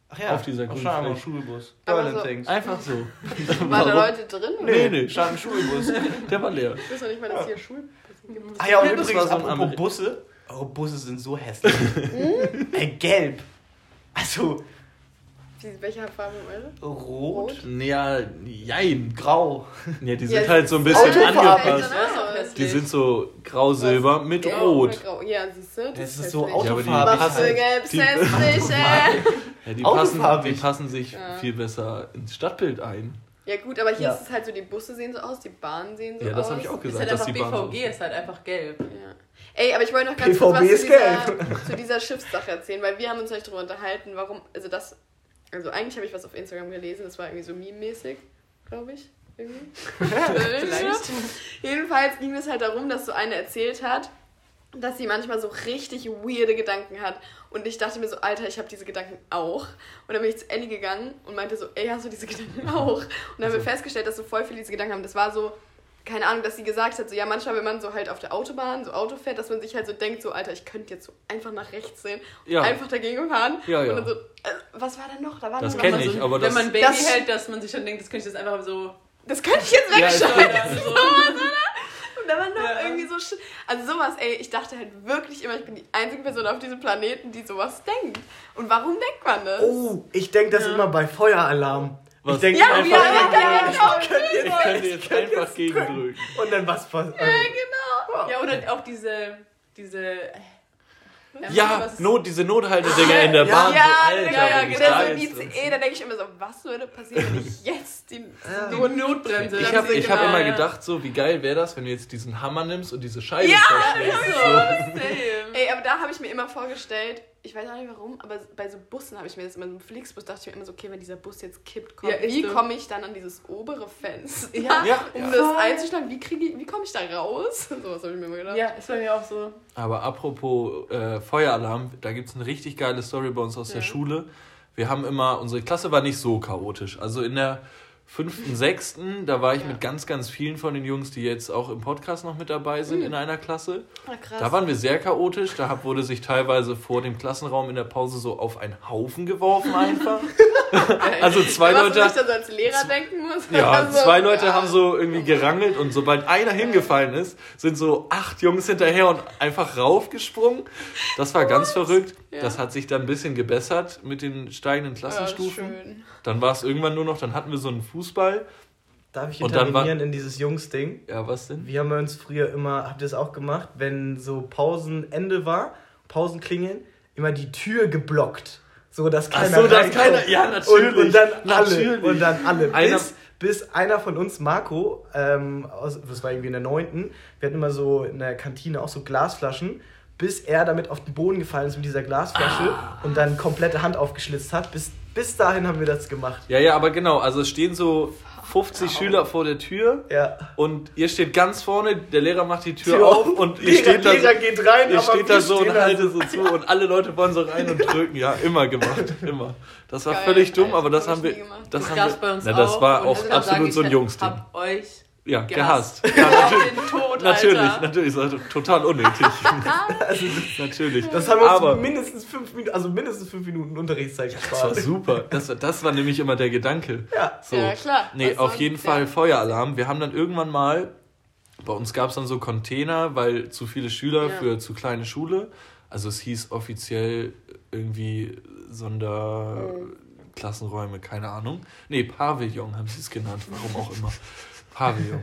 Ach ja, auf dieser Grünfläche. Schulbus. So- Things. Einfach so. *laughs* Waren da? Leute drin? Nee, nee, stand ein Schulbus. *laughs* der war leer. Ich wusste nicht mal, dass hier Schulbussen gibt. Ah ja, und übrigens, war so ein apropos Busse, eure Busse sind so hässlich. äh, gelb. Also, Wie- Welche Farbe eure? rot, Rot? Ja, jein. grau. Ja, die Ja, sind halt so ein bisschen angepasst. Das ist hässlich. Die sind so grau-silber mit Gelb rot. grau? Ja, siehst du? Das ist hässlich. so Ja, aber die Autofarben. Was für passen- die-. *laughs* Ja, die, passen, die passen sich Ja. viel besser ins Stadtbild ein. Ja gut, aber hier Ja. ist es halt so, die Busse sehen so aus, die Bahnen sehen so Ja, aus. das habe ich auch Ist gesagt, halt dass einfach die Bahn BVG, ist halt einfach gelb. Ja. Ey, aber ich wollte noch ganz PVB kurz was ist zu dieser, zu dieser Schiffssache erzählen, weil wir haben uns euch darüber unterhalten, warum, also das, also eigentlich habe ich was auf Instagram gelesen, das war irgendwie so meme-mäßig, glaube ich, irgendwie. *laughs* Vielleicht. *laughs* Jedenfalls ging es halt darum, dass so eine erzählt hat, dass sie manchmal so richtig weirde Gedanken hat. Und ich dachte mir so, Alter, ich habe diese Gedanken auch. Und dann bin ich zu Ellie gegangen und meinte so, ey, hast du diese Gedanken *laughs* auch? Und dann haben wir festgestellt, dass so voll viele diese Gedanken haben. Das war so, keine Ahnung, dass sie gesagt hat, so ja, manchmal, wenn man so halt auf der Autobahn so Auto fährt, dass man sich halt so denkt, so, Alter, ich könnte jetzt so einfach nach rechts sehen und Ja. einfach dagegen fahren. Ja, ja. Und dann so, äh, was war da noch? Da war Das noch kenn was. ich, so, aber wenn das- man ein Baby Das- hält, dass man sich dann denkt, das könnte ich jetzt einfach so. Das könnte ich jetzt Ja, wegschauen. *laughs* stimmt. so. Und da war noch Ja. irgendwie so. Also sowas, ey, ich dachte halt wirklich immer, ich bin die einzige Person auf diesem Planeten, die sowas denkt. Und warum denkt man das? Oh, ich denke das Ja. immer bei Feueralarm. Was? Ich denke Ja, einfach, ja, ja, ja, ja, genau. Ich könnte jetzt einfach gegendrücken. und dann was passiert. Ja, genau. Ja, oder auch diese. diese ähm, Ja, ist- Not, diese Nothaltedinger in der Ja. Bahn. Ja, so, Alter, ja, ja, ich genau. da So jetzt- ICE, da denke ich immer so, was würde passieren, wenn ich jetzt die Nur Notbremse. Ich habe ich hab genau, immer ja. gedacht, so wie geil wäre das, wenn du jetzt diesen Hammer nimmst und diese Scheibe Ja, So. Same. Ey, aber da habe ich mir immer vorgestellt, ich weiß auch nicht warum, aber bei so Bussen habe ich mir das immer, so einem Flixbus dachte ich mir immer so, okay, wenn dieser Bus jetzt kippt, komm, Ja, wie so. komme ich dann an dieses obere Fenster, Ja. *laughs* Ja. um Voll. das einzuschlagen? Wie, kriege ich- wie komme ich da raus? *laughs* Sowas habe ich mir immer gedacht. Ja, ist bei mir auch so. Aber apropos äh, Feueralarm, da gibt es eine richtig geile Story bei uns aus der. Schule. Wir haben immer, unsere Klasse war nicht so chaotisch. Also in der fünften, sechsten, da war ich Ja. mit ganz, ganz vielen von den Jungs, die jetzt auch im Podcast noch mit dabei sind, in einer Klasse. Ah. Da waren wir sehr chaotisch. Da wurde sich teilweise vor dem Klassenraum in der Pause so auf einen Haufen geworfen einfach. *laughs* also zwei Was Leute. dann so als Lehrer denken muss. Ja, Also, zwei Leute ja. haben so irgendwie gerangelt und sobald einer hingefallen ist, sind so acht Jungs hinterher und einfach raufgesprungen. Das war ganz verrückt. Ja. Das hat sich dann ein bisschen gebessert mit den steigenden Klassenstufen. dann war es irgendwann nur noch, dann hatten wir so einen Fußball. Darf ich Und dann war- intervenieren in dieses Jungs-Ding? Ja, was denn? Wir haben uns früher immer, habt ihr das auch gemacht, wenn so Pausenende war, Pausen klingeln, immer die Tür geblockt. So, dass Ach keiner so, dass keiner- ja, Und, natürlich. und dann alle. Natürlich. Und dann alle. Einer- bis, bis einer von uns, Marco, ähm, aus, das war irgendwie in der neunten, wir hatten immer so in der Kantine auch so Glasflaschen, bis er damit auf den Boden gefallen ist mit dieser Glasflasche und dann komplette Hand aufgeschlitzt hat. Bis, bis dahin haben wir das gemacht. Ja, ja, aber genau, also es stehen so 50 Schüler vor der Tür Ja. und ihr steht ganz vorne, der Lehrer macht die Tür, Tür auf auf, und ihr Lehrer- steht da, Lehrer geht rein, ihr aber steht da so und haltet so. so zu und alle Leute wollen so rein und drücken. Ja, immer gemacht, immer. Das war Geil, völlig dumm, Alter, aber das hab haben ich wir, das Das haben gab's wir, bei uns na, das war auch ich absolut so ein ich Jungsding. hab euch Ja, gehasst. gehasst. *laughs* auf den Tod, Natürlich, Alter. natürlich, das war total unnötig. *laughs* natürlich. Das haben wir uns aber mindestens fünf Minuten, also mindestens fünf Minuten Unterrichtszeit das war gespart. super. Das, war- das war nämlich immer der Gedanke. Ja. So. Ja, klar. Nee, Was auf jeden Ja. Fall Feueralarm. Wir haben dann irgendwann mal, bei uns gab es dann so Container, weil zu viele Schüler Ja. für zu kleine Schule. Also es hieß offiziell irgendwie Sonderklassenräume, keine Ahnung. Nee, Pavillon haben sie es genannt, warum auch immer. *laughs* Pavillon.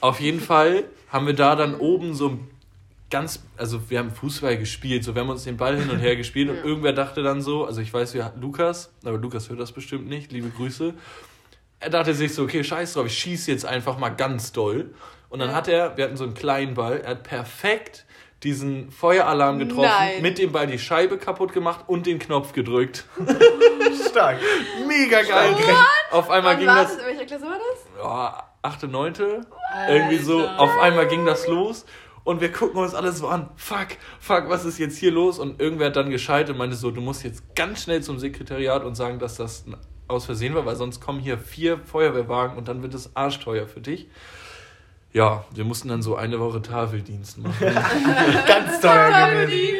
Auf jeden Fall haben wir da dann oben so ein ganz, also wir haben Fußball gespielt, so wir haben uns den Ball hin und her gespielt und Ja. irgendwer dachte dann so, also ich weiß, wir hatten Lukas, aber Lukas hört das bestimmt nicht, liebe Grüße. Er dachte sich so, okay, scheiß drauf, ich schieße jetzt einfach mal ganz doll. Und dann Ja. hat er, wir hatten so einen kleinen Ball, er hat perfekt diesen Feueralarm getroffen, Nein. mit dem Ball die Scheibe kaputt gemacht und den Knopf gedrückt. *laughs* Stark. Mega geil. Auf einmal Wann ging war das, das? In welcher Klasse war das? ja, achte, neunte, irgendwie so, auf einmal ging das los und wir gucken uns alles so an, fuck, fuck, was ist jetzt hier los? Und irgendwer hat dann gescheit und meinte so, du musst jetzt ganz schnell zum Sekretariat und sagen, dass das aus Versehen war, weil sonst kommen hier vier Feuerwehrwagen und dann wird es arschteuer für dich. Ja, wir mussten dann so eine Woche Tafeldienst machen. *laughs* Ganz teuer gewesen.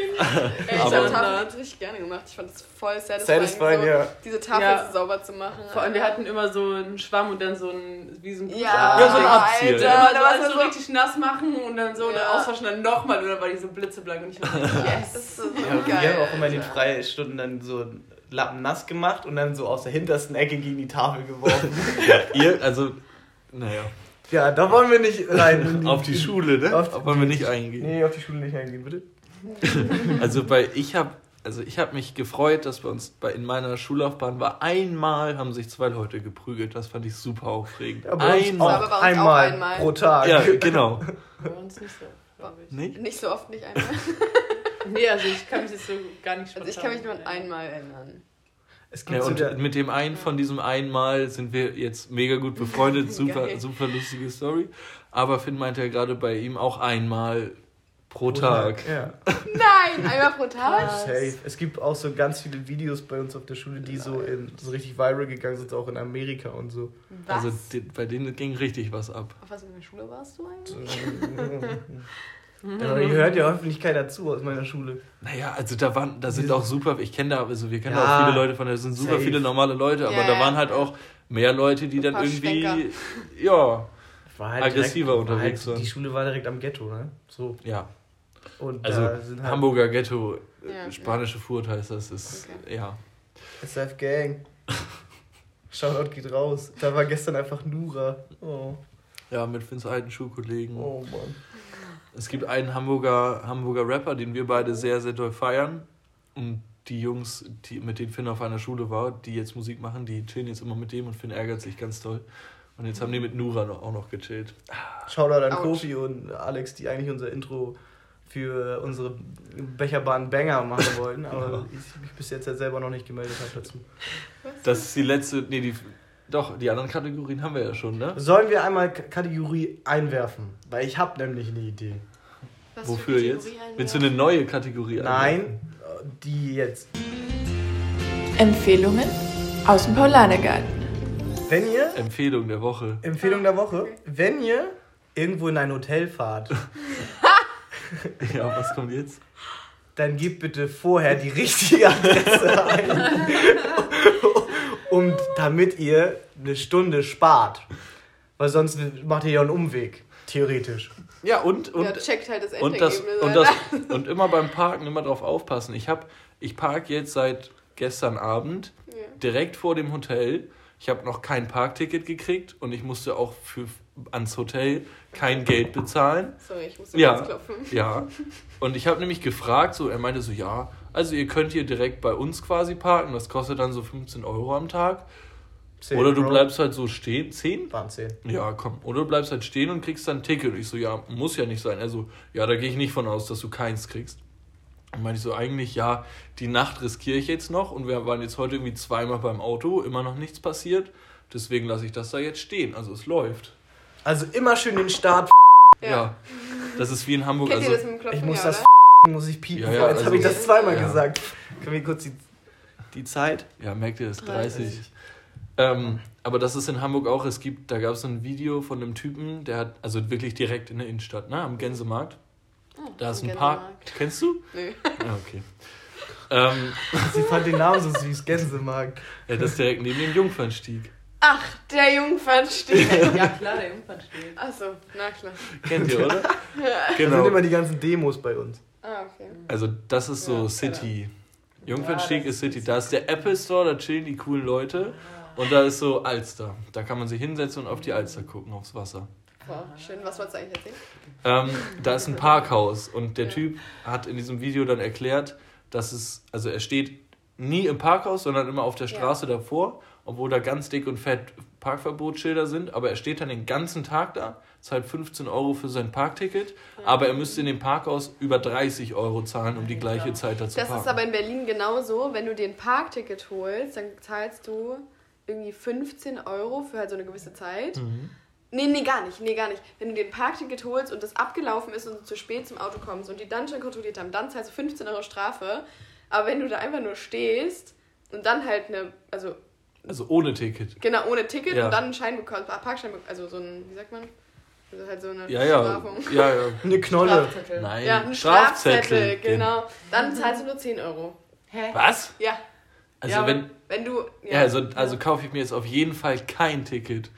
Ey, ich habe Tafel richtig gerne gemacht. Ich fand es voll satisfying, Satisfying, so, ja. diese Tafel Ja. sauber zu machen. Vor allem, wir hatten immer so einen Schwamm und dann so ein, wie so ein ja, Ja, so ein Abziel. Alter, Immer da so war alles so so richtig nass machen und dann so Ja. eine auswaschen, dann nochmal und dann war die so blitzeblank und ich war so, Yes, das ist so Ja, geil. wir haben auch immer in den. Freistunden dann so Lappen nass gemacht und dann so aus der hintersten Ecke gegen die Tafel geworfen. *laughs* Ihr, also, naja, ja, da wollen wir nicht rein. in *laughs* auf die Schule, ne? Auf die- wollen wir nicht eingehen. Nee, auf die Schule nicht eingehen, bitte. *laughs* Also bei ich habe also ich habe mich gefreut, dass bei uns bei in meiner Schullaufbahn war einmal haben sich zwei Leute geprügelt. Das fand ich super aufregend. Ja, bei uns einmal. Aber bei uns auch einmal, einmal. pro Tag. Ja, genau. *laughs* bei uns nicht so. Nicht? Nicht so oft, nicht einmal. Nee, also ich kann mich jetzt so gar nicht Also ich kann mich nur an einmal erinnern. Es gibt Ja, und mit dem einen von diesem einmal sind wir jetzt mega gut befreundet. *laughs* Super, super lustige Story. Aber Finn meinte ja gerade bei ihm auch einmal pro Tag. Ja, *laughs* Nein, einmal pro Tag? safe. Es gibt auch so ganz viele Videos bei uns auf der Schule, die so, in, so richtig viral gegangen sind, auch in Amerika und so. Was? Also die, bei denen ging richtig was ab. Auf was in der Schule warst du eigentlich? *laughs* Aber hier hört ja hoffentlich keiner zu aus meiner Schule. Naja, also da waren, da sind auch super, ich kenne da, also wir kennen Ja, auch viele Leute von, da sind super safe. viele normale Leute, aber Ja, da ja. waren halt auch mehr Leute, die dann irgendwie, Schwenker. ja, War halt Aggressiver direkt, unterwegs War waren. halt, die Schule war direkt am Ghetto, ne? So. ja. Und Also da sind halt Hamburger Ghetto, Ja, äh, spanische Furt heißt das, ist, Okay. ja. SF Gang. *laughs* Shoutout geht raus. Da war gestern einfach Nura. Oh, Ja, mit Finns alten Schulkollegen. oh Mann. Es gibt einen Hamburger, Hamburger Rapper, den wir beide sehr, sehr doll feiern. Und die Jungs, die, mit denen Finn auf einer Schule war, die jetzt Musik machen, die chillen jetzt immer mit dem und Finn ärgert sich ganz toll. Und jetzt haben die mit Nura noch, auch noch gechillt. Shoutout an. Kofi und Alex, die eigentlich unser Intro für unsere Becherbahn Banger machen *laughs* wollten, aber ich mich bis jetzt halt selber noch nicht gemeldet habe dazu. Das ist die letzte, nee, die, doch, die anderen Kategorien haben wir ja schon, ne? Sollen wir einmal K- Kategorie einwerfen? Weil ich habe nämlich eine Idee. Was für Wofür jetzt? einwerfen? Willst du eine neue Kategorie Nein, die jetzt. Empfehlungen aus dem Paulanergarten. Wenn ihr, Empfehlung der Woche. Empfehlung der Woche, wenn ihr irgendwo in ein Hotel fahrt, *laughs* Ja, was kommt jetzt? dann gebt bitte vorher die richtige Adresse ein. *laughs* Und damit ihr eine Stunde spart. Weil sonst macht ihr ja einen Umweg, theoretisch. Ja, und, und, ja, checkt halt das und, das, und, das, *laughs* und immer beim Parken immer drauf aufpassen. Ich, hab, ich parke jetzt seit gestern Abend Ja. direkt vor dem Hotel. Ich habe noch kein Parkticket gekriegt und ich musste auch für, ans Hotel kein Geld bezahlen. Sorry, ich musste Ja. kurz klopfen. Ja. Und ich habe nämlich gefragt, so, er meinte so, ja, also ihr könnt hier direkt bei uns quasi parken, das kostet dann so 15 Euro am Tag. 10, Oder du Bro. bleibst halt so stehen. 10? Waren 10. Ja, komm. Oder du bleibst halt stehen und kriegst dann ein Ticket. Und ich so, ja, muss ja nicht sein. Also, ja, da gehe ich nicht von aus, dass du keins kriegst. Und meinte ich so, eigentlich, ja, die Nacht riskiere ich jetzt noch. Und wir waren jetzt heute irgendwie zweimal beim Auto, immer noch nichts passiert. Deswegen lasse ich das da jetzt stehen. Also es läuft. Also immer schön den Start. Ja. Das ist wie in Hamburg. Kennt Also, ihr das mit dem Klopfen? Ich muss ja, das? Muss ich piepen. Ja, ja, Jetzt habe ich also- das zweimal Ja. gesagt. Können wir kurz die, die Zeit? ja, merkt ihr das? 30. 30. Ähm, aber das ist in Hamburg auch. Es gibt, da gab es so ein Video von einem Typen, der hat, also wirklich direkt in der Innenstadt, ne, am Gänsemarkt. Oh, Da ist ein Park. Kennst du? *laughs* Nö. Ja, okay. Ähm, Sie fand den Namen so süß, Gänsemarkt. ja, das ist direkt neben dem Jungfernstieg. Ach, der Jungfernstieg. *laughs* Ja, klar, der Jungfernstieg. Achso, na klar. Kennt ihr, oder? *laughs* Da sind Genau. immer die ganzen Demos bei uns. Ah, okay. Also das ist so Ja, City. Jungfernstieg Ja, ist City. Da ist der Apple Store, da chillen die coolen Leute. Und da ist so Alster. Da kann man sich hinsetzen und auf die Alster gucken, aufs Wasser. Boah, schön. Was wolltest du eigentlich erzählen? Ähm, da ist ein *laughs* Parkhaus und der Ja. Typ hat in diesem Video dann erklärt, dass es, also er steht nie im Parkhaus, sondern immer auf der Ja. Straße davor, obwohl da ganz dick und fett Parkverbotsschilder sind, aber er steht dann den ganzen Tag da, zahlt 15 Euro für sein Parkticket, aber er müsste in dem Parkhaus über 30 Euro zahlen, um die gleiche Zeit da zu Das parken. ist aber in Berlin genauso. Wenn du dir ein Parkticket holst, dann zahlst du irgendwie 15 Euro für halt so eine gewisse Zeit. Mhm. Nee, nee, gar nicht. Nee, gar nicht. Wenn du dir ein Parkticket holst und das abgelaufen ist und du zu spät zum Auto kommst und die dann schon kontrolliert haben, dann zahlst du 15 Euro Strafe. Aber wenn du da einfach nur stehst und dann halt eine, also Also ohne Ticket. genau, ohne Ticket Ja. und dann einen Schein bekommst, ah, Parkschein bekommst, also so ein, wie sagt man? Also halt so eine Ja, ja. Strafung. Ja, ja. *laughs* Eine Knolle. Strafzettel. Nein. Ja, ein Strafzettel. Strafzettel, genau. Dann zahlst du nur 10 Euro. Hä? Was? Ja, Also Ja, wenn. wenn du. Ja, also, also kaufe ich mir jetzt auf jeden Fall kein Ticket.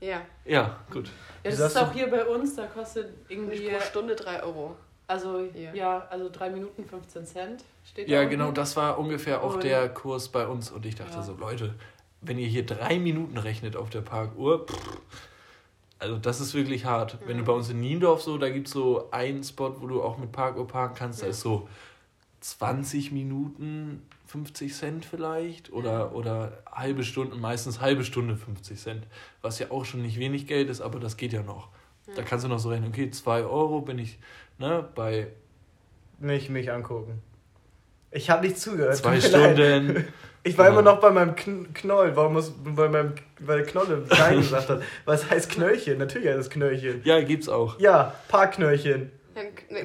ja. Ja, gut. Ja, das ist auch hier bei uns, da kostet irgendwie. Pro Stunde 3 Euro. Also, Hier. ja, also 3 Minuten 15 Cent steht Ja, da genau, das war ungefähr auch Und- der Kurs bei uns. Und ich dachte Ja. so, Leute, wenn ihr hier drei Minuten rechnet auf der Parkuhr, pff, also das ist wirklich hart. Wenn du bei uns in Niendorf so, da gibt es so einen Spot, wo du auch mit Parkuhr parken kannst, da Ja. ist so 20 Minuten 50 Cent vielleicht oder, oder halbe Stunde, meistens halbe Stunde 50 Cent, was ja auch schon nicht wenig Geld ist, aber das geht ja noch. Da kannst du noch so rechnen, okay, 2 Euro bin ich ne, bei Nicht mich angucken. Ich habe nicht zugehört. zwei. Stunden. *laughs* Ich war Ja. immer noch bei meinem Kn Knoll. Warum muss bei meinem weil der Knolle Nein gesagt hat? *laughs* Was heißt Knöllchen? Natürlich heißt es Knöllchen. Ja, gibt's auch. Ja, Parkknöllchen.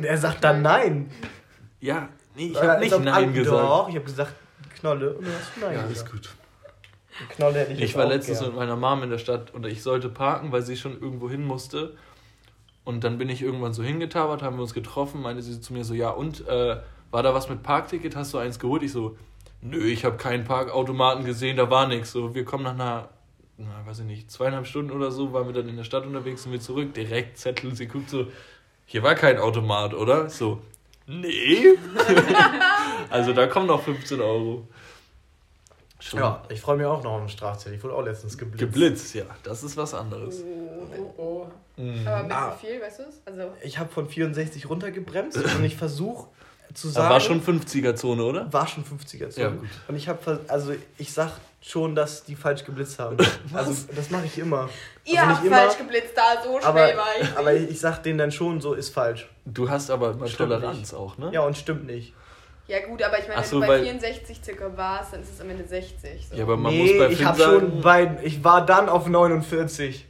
Er sagt dann nein. Ja, nee, ich Äh, habe nicht als ob Nein an- gesagt. Doch, ich habe gesagt Knolle und du hast Nein Ja, ist gesagt. gut. Knolle hätte ich, Ich war letztens gern. mit meiner Mom in der Stadt und ich sollte parken, weil sie schon irgendwo hin musste. Und dann bin ich irgendwann so hingetabert, haben wir uns getroffen, meinte sie zu mir so, ja und, äh, war da was mit Parkticket, hast du eins geholt? Ich so, nö, ich habe keinen Parkautomaten gesehen, da war nichts. So, wir kommen nach einer, na, weiß ich nicht, zweieinhalb Stunden oder so, waren wir dann in der Stadt unterwegs und wir zurück, direkt Zettel, sie guckt so, hier war kein Automat, oder? So, nee. *laughs* also da kommen noch 15 Euro. Schon Ja, ich freue mich auch noch auf den Strafzettel. Ich wurde auch letztens geblitzt. Geblitzt, ja, das ist was anderes. Oh. Oh, oh. Aber mit Ah. wie viel, weißt du es? Also, Ich habe von 64 runtergebremst und ich versuche zu Da sagen. war schon 50er-Zone, oder? war schon 50er Zone. Ja, gut. Und ich habe also ich sag schon, dass die falsch geblitzt haben. *laughs* Also das mache ich immer. ihr Also habt nicht falsch immer, geblitzt, da so aber, schnell war ich. aber ich sag denen dann schon, so ist falsch. Du hast aber immer Stimmt Toleranz auch, ne? Ja, und stimmt nicht. Ja gut, aber ich meine, Ach wenn so, du bei weil- 64 circa warst, dann ist es am Ende 60. So. Ja, aber man nee, muss bei ich Finn habe sagen, schon bei ich war dann auf 49,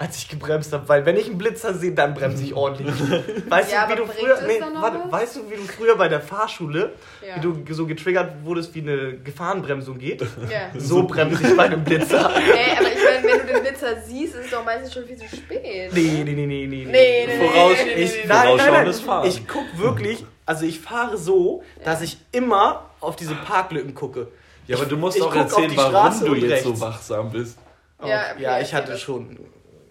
als ich gebremst habe, weil wenn ich einen Blitzer sehe, dann bremse ich ordentlich. *laughs* Weißt Ja, du, wie du früher nee, warte, weißt du, wie du früher bei der Fahrschule, ja. wie du so getriggert wurdest, wie eine Gefahrenbremsung geht? ja. So bremse ich bei einem Blitzer. *laughs* Ey, aber ich meine, wenn du den Blitzer siehst, ist es doch meistens schon viel zu spät. Nee, nee, nee, nee, nee. Nee, nee, Voraus- nee, nee, nee, Ich, nee, nee. nein, nein, nein. Vorausschauendes Fahren. Ich guck wirklich, also ich fahre so, dass ich immer auf diese Parklücken gucke. Ja, aber du musst Ich auch auf erzählen, warum du jetzt so rechts. wachsam bist. Ja, Ja, okay, ja ich hatte schon.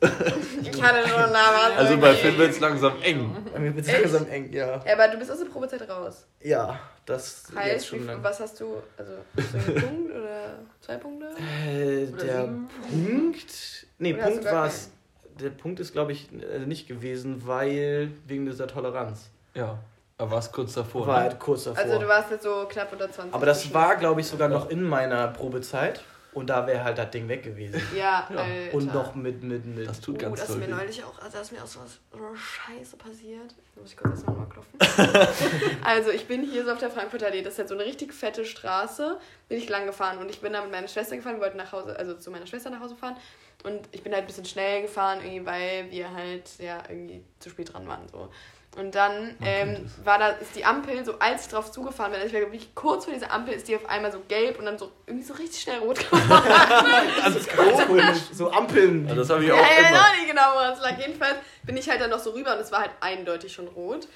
Ich hatte schon nah was. Also bei. Finn wird es langsam eng. Mir wird Echt? langsam eng, ja. Ja, aber du bist aus der Probezeit raus. Ja, das jetzt Heißt, schon wie, lang. was hast du, also hast du einen Punkt oder zwei Punkte? Äh, Oder der sieben? Punkt. Nee, Oder Punkt war es. Der Punkt ist, glaube ich, äh, nicht gewesen, weil wegen dieser Toleranz. Ja, aber war es kurz davor. War ne? halt kurz davor. Also du warst jetzt so knapp unter 20. Aber das war, glaube ich, sogar noch in meiner Probezeit. Und da wäre halt das Ding weg gewesen. Ja, Ja. Alter. Und noch mit, mit, mit. Das tut Oh, ganz das ist mir weh. neulich auch, also da ist mir auch so was eine Scheiße passiert. Da muss ich kurz erstmal mal klopfen. *laughs* also ich bin hier so auf der Frankfurter Allee, das ist halt so eine richtig fette Straße, bin ich lang gefahren und ich bin da mit meiner Schwester gefahren, wir wollten nach Hause, also zu meiner Schwester nach Hause fahren und ich bin halt ein bisschen schnell gefahren, irgendwie, weil wir halt ja irgendwie zu spät dran waren so. Und dann ähm, war da, ist die Ampel, so als ich drauf zugefahren bin, also ich war wirklich kurz vor dieser Ampel, ist die auf einmal so gelb und dann so irgendwie so richtig schnell rot geworden. *laughs* Also komisch, so Ampeln. Ja, das habe ich Ja, auch ja, ich weiß immer. auch nicht genau, woran es lag. Jedenfalls bin ich halt dann noch so rüber und es war halt eindeutig schon rot.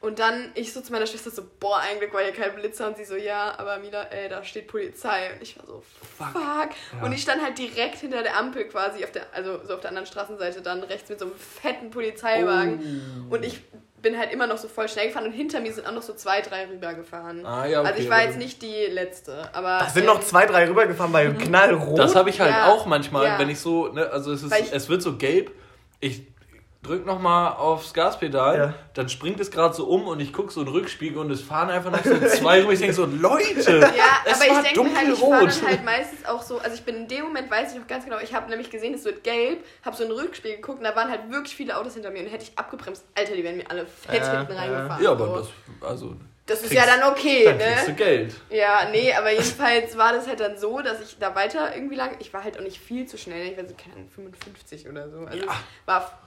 Und dann ich so zu meiner Schwester so, boah, ein Glück war hier kein Blitzer. Und sie so, ja, aber Mila, ey, da steht Polizei. Und ich war so, fuck. Ja. Und ich stand halt direkt hinter der Ampel quasi, auf der, also so auf der anderen Straßenseite dann rechts mit so einem fetten Polizeiwagen. Oh. Und ich bin halt immer noch so voll schnell gefahren und hinter mir sind auch noch so zwei, drei rübergefahren. Ah, ja, okay, also ich war jetzt nicht die Letzte, aber... Da sind noch ähm, zwei, drei rübergefahren bei knallrot. Das habe ich halt Ja. auch manchmal, Ja. wenn ich so, ne, also es, ist, ich- es wird so gelb, ich drück nochmal aufs Gaspedal, Ja. dann springt es gerade so um und ich gucke so in den Rückspiegel und es fahren einfach noch so *laughs* zwei rüber. Ich denke so, Leute, Ja, es aber ich war denke mir halt, ich fahre dann halt meistens auch so, also ich bin in dem Moment, weiß ich noch ganz genau, ich habe nämlich gesehen, es wird gelb, habe so in den Rückspiegel geguckt und da waren halt wirklich viele Autos hinter mir und hätte ich abgebremst, Alter, die wären mir alle fett Ja, hinten reingefahren. Ja, aber so. das, also, das ist kriegst- ja dann okay, dann kriegst du ne? Geld. Ja, nee, aber jedenfalls war das halt dann so, dass ich da weiter irgendwie lang, ich war halt auch nicht viel zu schnell, ich war so, keine Ahnung, 55 oder so. Also Ja. es war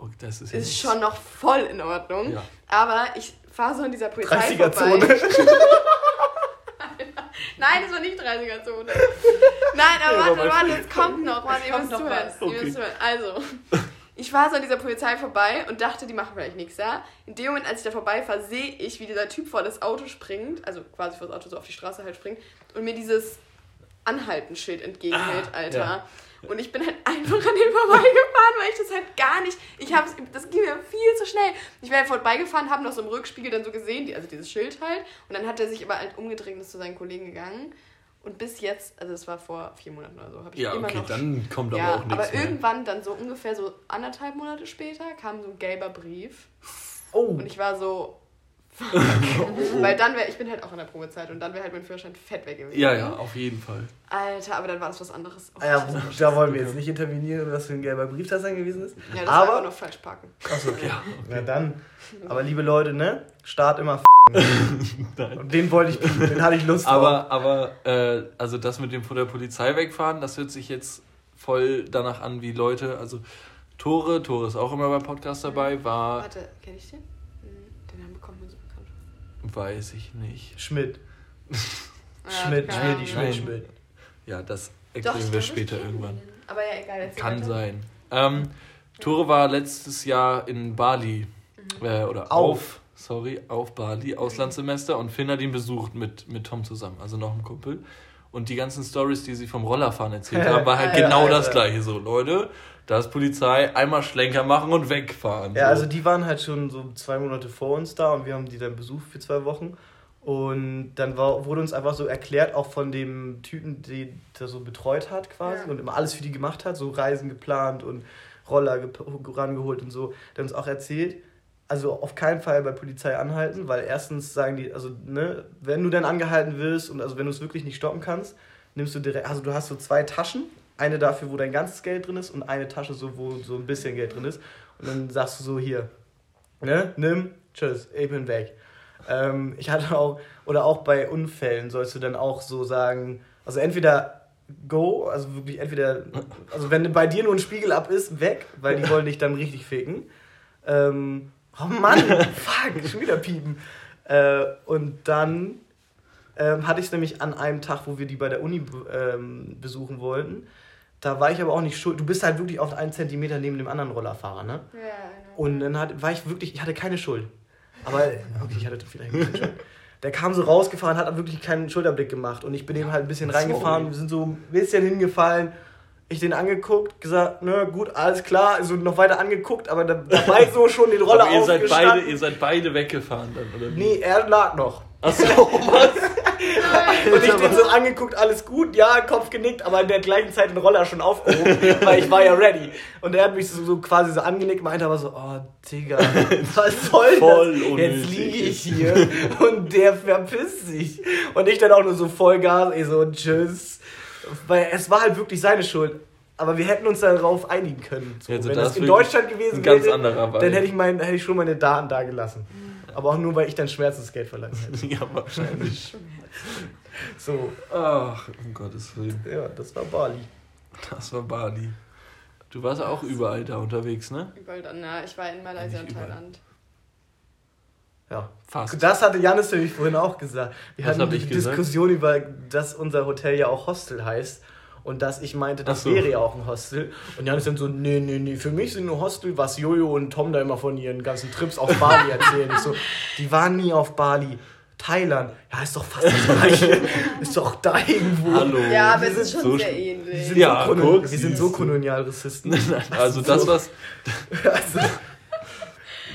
Oh, das ist, ja ist schon noch voll in Ordnung. Ja. Aber ich fahre so in dieser Polizei 30er vorbei. Zone. *laughs* Nein, das war nicht 30er Zone. Nein, aber Ja, warte, aber- warte, *laughs* es kommt noch. Warte, ihr müsst zuhören. Okay. Also, ich fahre so an dieser Polizei vorbei und dachte, die machen vielleicht nichts, ja. In dem Moment, als ich da vorbeifahre, sehe ich, wie dieser Typ vor das Auto springt, also quasi vor das Auto so auf die Straße halt springt und mir dieses Anhaltenschild entgegenhält, Alter. ja. Und ich bin halt einfach an dem vorbeigefahren, weil ich das halt gar nicht. Ich hab's, das ging mir viel zu schnell. Ich wäre vorbeigefahren, habe noch so im Rückspiegel dann so gesehen, die, also dieses Schild halt. Und dann hat er sich aber halt umgedreht und ist zu seinen Kollegen gegangen. Und bis jetzt, also das war vor vier Monaten oder so, habe ich Ja, immer okay, noch. dann kommt aber ja, auch nichts aber mehr. irgendwann dann so ungefähr so anderthalb Monate später kam so ein gelber Brief. Oh. Und ich war so. Weil dann wäre, ich bin halt auch in der Probezeit und dann wäre halt mein Führerschein fett weg gewesen. Ja, ja, auf jeden Fall. Alter, aber dann war das was anderes. Oh, Ja, da wollen wir jetzt nicht intervenieren, was für ein gelber Brief das dann gewesen ist. ja, das war aber, aber noch falsch parken. Achso, okay. Ja, Na dann. Aber liebe Leute, ne? Start immer *laughs* Nein. Und den wollte ich, den hatte ich Lust drauf. Aber, aber äh, also das mit dem von der Polizei wegfahren, das hört sich jetzt voll danach an, wie Leute, also Tore, Tore ist auch immer beim Podcast dabei, war, Warte, kenn ich den? Weiß ich nicht. Schmidt. Schmidt, Schmidt, Ahnung. Schmidt, Schmidt. Ja, das Doch, erklären ich wir später irgendwann. Aber ja, egal. Kann sein. Ähm, Tore war letztes Jahr in Bali. Mhm. Äh, oder Auf. auf. sorry, auf Bali, Auslandssemester. Und Finn hat ihn besucht mit, mit Tom zusammen, also noch ein Kumpel. Und die ganzen Stories, die sie vom Rollerfahren erzählt *laughs* haben, war halt Ja, genau ja, das ja. gleiche. So, Leute, da ist Polizei, einmal Schlenker machen und wegfahren. Ja, so. also die waren halt schon so zwei Monate vor uns da und wir haben die dann besucht für zwei Wochen. Und dann war, wurde uns einfach so erklärt, auch von dem Typen, der der so betreut hat quasi Ja. und immer alles für die gemacht hat, so Reisen geplant und Roller rangeholt und so, der uns auch erzählt, also auf keinen Fall bei Polizei anhalten, weil erstens sagen die, also ne, wenn du dann angehalten wirst und also wenn du es wirklich nicht stoppen kannst, nimmst du direkt, also du hast so zwei Taschen, eine dafür, wo dein ganzes Geld drin ist und eine Tasche so, wo so ein bisschen Geld drin ist und dann sagst du so hier, ne, nimm, tschüss, ich bin weg. Ähm, ich hatte auch, oder auch bei Unfällen sollst du dann auch so sagen, also entweder go, also wirklich entweder, also wenn bei dir nur ein Spiegel ab ist, weg, weil die wollen dich dann richtig ficken. Ähm, oh Mann, *laughs* fuck, schon wieder piepen. Äh, und dann ähm, hatte ich es nämlich an einem Tag, wo wir die bei der Uni ähm, besuchen wollten. Da war ich aber auch nicht schuld. Du bist halt wirklich auf einen Zentimeter neben dem anderen Rollerfahrer, ne? Ja, genau. Und dann hat, war ich wirklich, ich hatte keine Schuld. Aber, okay, ich hatte vielleicht ein bisschen Schuld. Der kam so rausgefahren, hat wirklich keinen Schulterblick gemacht. Und ich bin ihm halt ein bisschen reingefahren, wir sind so ein bisschen hingefallen. Ich den angeguckt, gesagt, ne, gut, alles klar, also noch weiter angeguckt, aber da, da war ich so schon den Roller Aber ihr seid, beide, ihr seid beide weggefahren dann, oder wie? Nee, er lag noch. Achso, *laughs* was? *laughs* Und ich den so angeguckt, alles gut, ja, Kopf genickt, aber in der gleichen Zeit den Roller schon aufgehoben, *laughs* weil ich war ja ready. Und er hat mich so, so quasi so angenickt, meinte aber so, oh, Digga, *laughs* was soll Voll das? unnötig. Jetzt liege ich hier und der verpisst sich. Und ich dann auch nur so Vollgas, ey, so, tschüss. Weil es war halt wirklich seine Schuld. Aber wir hätten uns darauf einigen können. So, Also wenn das das in Deutschland gewesen wäre, dann hätte ich, mein, hätte ich schon meine Daten da gelassen. Aber auch nur, weil ich dann Schmerzensgeld verlangt hätte. ja, wahrscheinlich. So, Ach, um Gottes Willen. ja, das war Bali. Das war Bali. Du warst auch überall da unterwegs, ne? Überall dann, ja. Ich war in Malaysia und. Thailand. Ja. Fast. Das hatte Janis nämlich vorhin auch gesagt. Wir Was hatten die gesagt? Diskussion über, dass unser Hotel ja auch Hostel heißt. Und dass ich meinte, das so. wäre ja auch ein Hostel. Und Janis dann so, nee, nee, nee, für mich sind nur Hostel, was Jojo und Tom da immer von ihren ganzen Trips auf Bali erzählen. Ich so, die waren nie auf Bali. Thailand, ja, ist doch fast das gleiche. *laughs* ist doch da irgendwo. Hallo. Ja, aber wir es ist sind schon so sehr sch- Wir ähnlich. sind, Ja, so, kolon guck, wir sind so. Kolonialrassisten. *laughs* Also das, was, *laughs* also,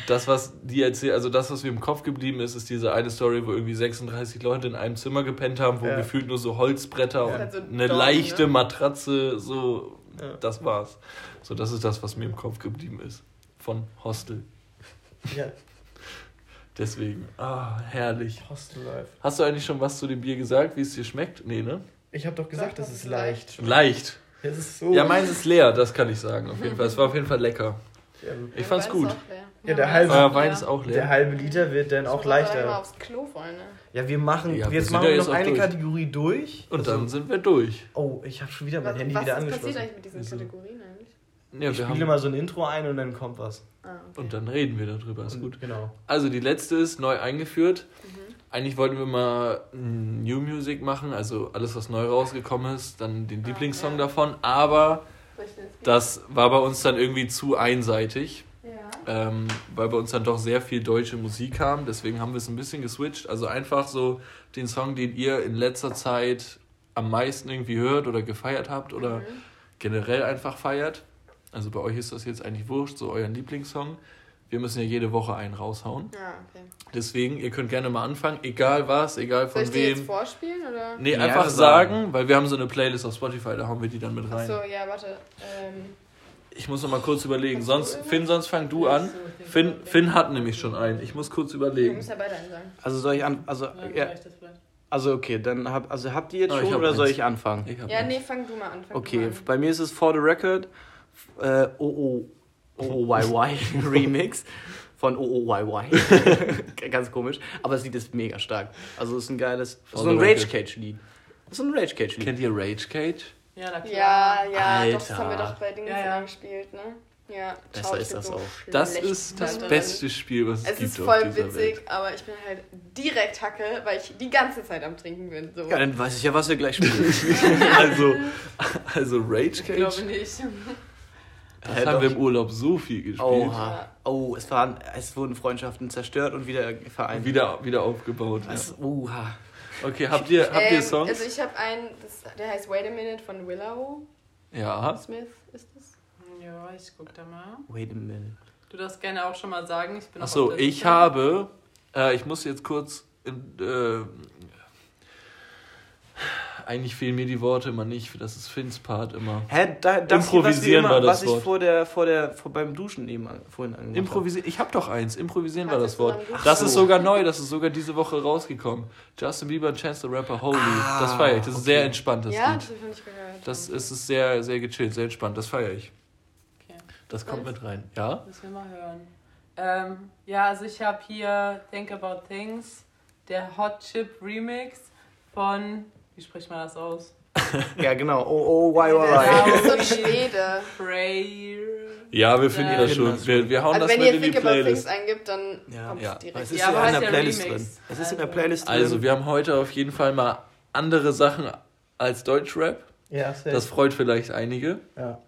das, was die erzählen, also das, was mir im Kopf geblieben ist, ist diese eine Story, wo irgendwie 36 Leute in einem Zimmer gepennt haben, wo Ja. gefühlt nur so Holzbretter und halt so eine Dorn, leichte ne? Matratze, so, Ja. das war's. So, das ist das, was mir im Kopf geblieben ist. Von Hostel. ja, Deswegen, ah, herrlich. Hostel Life. Hast du eigentlich schon was zu dem Bier gesagt, wie es dir schmeckt? Nee, ne? Ich habe doch gesagt, das ist leicht. Leicht. Es ist so. Ja, meins ist leer, das kann ich sagen, auf jeden Fall. Es war auf jeden Fall lecker. Ich fand's gut. Ja, der halbe- Euer Wein ist auch Der leer. halbe Liter wird dann auch leichter. mal aufs Klo, Freunde. Ja, wir machen, Ja, wir jetzt machen wir jetzt noch eine durch. Kategorie durch. Und Also- dann sind wir durch. Oh, ich habe schon wieder mein Was, Handy was wieder passiert angeschlossen. eigentlich mit diesen Wieso? Kategorien? Ja, ich wir spiele mal so ein Intro ein und dann kommt was. Ah, okay. und dann reden wir darüber, ist Und- gut. Genau. Also die letzte ist neu eingeführt. Mhm. Eigentlich wollten wir mal New Music machen, also alles, was neu rausgekommen ist, dann den Ah, Lieblingssong ja. davon, aber das war bei uns dann irgendwie zu einseitig, Ja. ähm, weil bei uns dann doch sehr viel deutsche Musik kam, deswegen haben wir es ein bisschen geswitcht, also einfach so den Song, den ihr in letzter Zeit am meisten irgendwie hört oder gefeiert habt oder Mhm. generell einfach feiert. Also bei euch ist das jetzt eigentlich wurscht, so euren Lieblingssong. Wir müssen ja jede Woche einen raushauen. Ja, okay. Deswegen, ihr könnt gerne mal anfangen, egal was, egal Soll von ich die jetzt wem. vorspielen oder? Nee, Ja, einfach sagen. sagen, weil wir haben so eine Playlist auf Spotify, da hauen wir die dann mit rein. Achso, ja, warte. Ähm, Ich muss noch mal kurz überlegen. Du Sonst? Finn, sonst fang du an. Finn, Finn hat nämlich schon einen. Ich muss kurz überlegen. müssen ja beide einen sagen. Also soll ich an, also Ja, also okay, dann hab, also habt ihr jetzt Ah, ich schon oder soll eins. ich anfangen? Ich Ja, eins. nee, fang du mal an. Du Okay, mal an. bei mir ist es For the Record äh, OO OOYY *laughs* Remix von OOYY. *laughs* Ganz komisch, aber das Lied ist mega stark. Also es ist ein geiles, For so ein Rage. Cage Lied. Das ist ein Rage Cage Lied. Kennt ihr Rage Cage? Ja, na klar. Ja, ja, Alter. doch, das haben wir doch bei Dings Ja, ja. gespielt, ne? Ja, Besser ich ist das so auch. Das ist das beste Spiel, was es, Es gibt ist auf voll witzig, Welt. aber ich bin halt direkt Hacke, weil ich die ganze Zeit am Trinken bin. So. Ja, dann weiß ich ja, was wir gleich spielen. *laughs* Also, also Rage Ich Cage, glaube nicht. Das Hä, haben wir im Urlaub so viel gespielt. Oha. Oh, es, waren, es wurden Freundschaften zerstört und wieder vereint. Wieder, wieder aufgebaut. Was? Ja. Oha. Okay, habt ihr, habt ihr Ähm, Songs? Also ich habe einen, das, der heißt Wait a Minute von Willow ja. Smith, ist das? Ja, ich guck da mal. Wait a minute. Du darfst gerne auch schon mal sagen. Ich bin auch Achso, ich Liste. habe, äh, ich muss jetzt kurz, in, äh, eigentlich fehlen mir die Worte immer nicht, das ist Finns Part immer. Hä, da, das Improvisieren was war das was ich Wort. vor der, vor der, vor beim Duschen eben an, vorhin angemacht Improvisieren, ich habe doch eins, improvisieren war das Wort. Das so. ist sogar neu, das ist sogar diese Woche rausgekommen. Justin Bieber und Chance the Rapper Holy, Ah, das feiere ich, das ist okay. sehr entspannt, das ja, Lied. das habe ich noch nicht gehört. Das ist, ist sehr, sehr gechillt, sehr entspannt, das feiere ich. Okay. Das kommt mit rein. Ja? Müssen wir mal hören. Ähm, ja, also ich habe hier Think About Things, der Hot Chip Remix von, wie spricht man das aus? *laughs* Ja, genau. Oh, oh, why, why, Ja, so *laughs* Schwede. Prayer. Ja, wir finden Ja. das schon. finden das Wir, wir hauen Also das wenn mit ihr in die Think About Things Playlist. eingibt, dann Ja. kommt Ja. es direkt. Es ist Ja, in der Playlist Remix. drin. Es ist in der Also- Playlist drin. Also, wir haben heute auf jeden Fall mal andere Sachen als Deutschrap. Ja, safe. Das freut vielleicht einige. ja.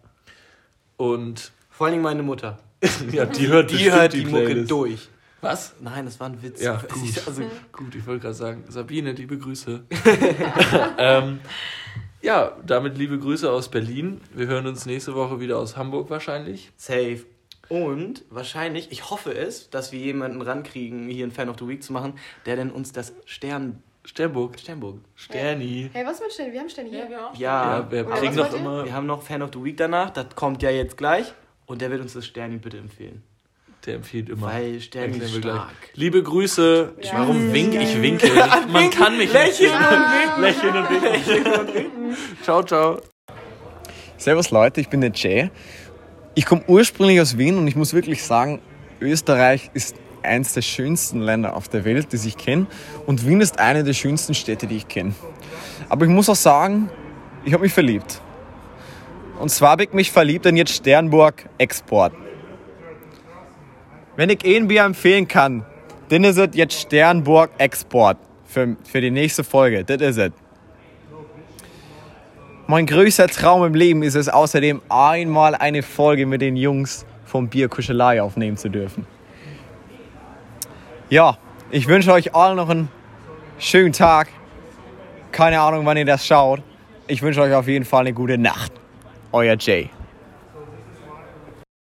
Und Vor allen Dingen meine Mutter. *laughs* ja, die hört Die hört die, Mucke Playlist. durch. Was? Nein, das war ein Witz. Ja, *laughs* Ich- gut. Also, Gut, ich wollte gerade sagen, Sabine, liebe Grüße. *laughs* ähm, ja, damit liebe Grüße aus Berlin. Wir hören uns nächste Woche wieder aus Hamburg wahrscheinlich. safe. Und wahrscheinlich, ich hoffe es, dass wir jemanden rankriegen, hier ein Fan of the Week zu machen, der denn uns das Stern, Sternburg. Sternburg. Sterni. Hey, was mit Stern? Wir haben Stern hier. Ja, wir auch. Ja, Ja, wir kriegen noch immer. wir haben noch Fan of the Week danach, das kommt ja jetzt gleich. Und der wird uns das Sterni bitte empfehlen. Der empfiehlt immer. Weil Stern Erklären ist wir gleich. stark. Liebe Grüße. Ja. Warum wink ich winke? *laughs* Man kann mich nicht Lächeln und winken. Lächeln und winken. Lächeln und winken. Ciao, ciao. Servus Leute, ich bin der Jay. Ich komme ursprünglich aus Wien und ich muss wirklich sagen, Österreich ist eins der schönsten Länder auf der Welt, das ich kenne. Und Wien ist eine der schönsten Städte, die ich kenne. Aber ich muss auch sagen, ich habe mich verliebt. Und zwar habe ich mich verliebt in jetzt Sternburg Export. Wenn ich ein Bier empfehlen kann, dann ist es jetzt Sternburg Export für, für die nächste Folge. Das ist es. Mein größter Traum im Leben ist es außerdem, einmal eine Folge mit den Jungs vom Bierkuschelei aufnehmen zu dürfen. Ja, ich wünsche euch allen noch einen schönen Tag. Keine Ahnung, wann ihr das schaut. Ich wünsche euch auf jeden Fall eine gute Nacht. Euer Jay.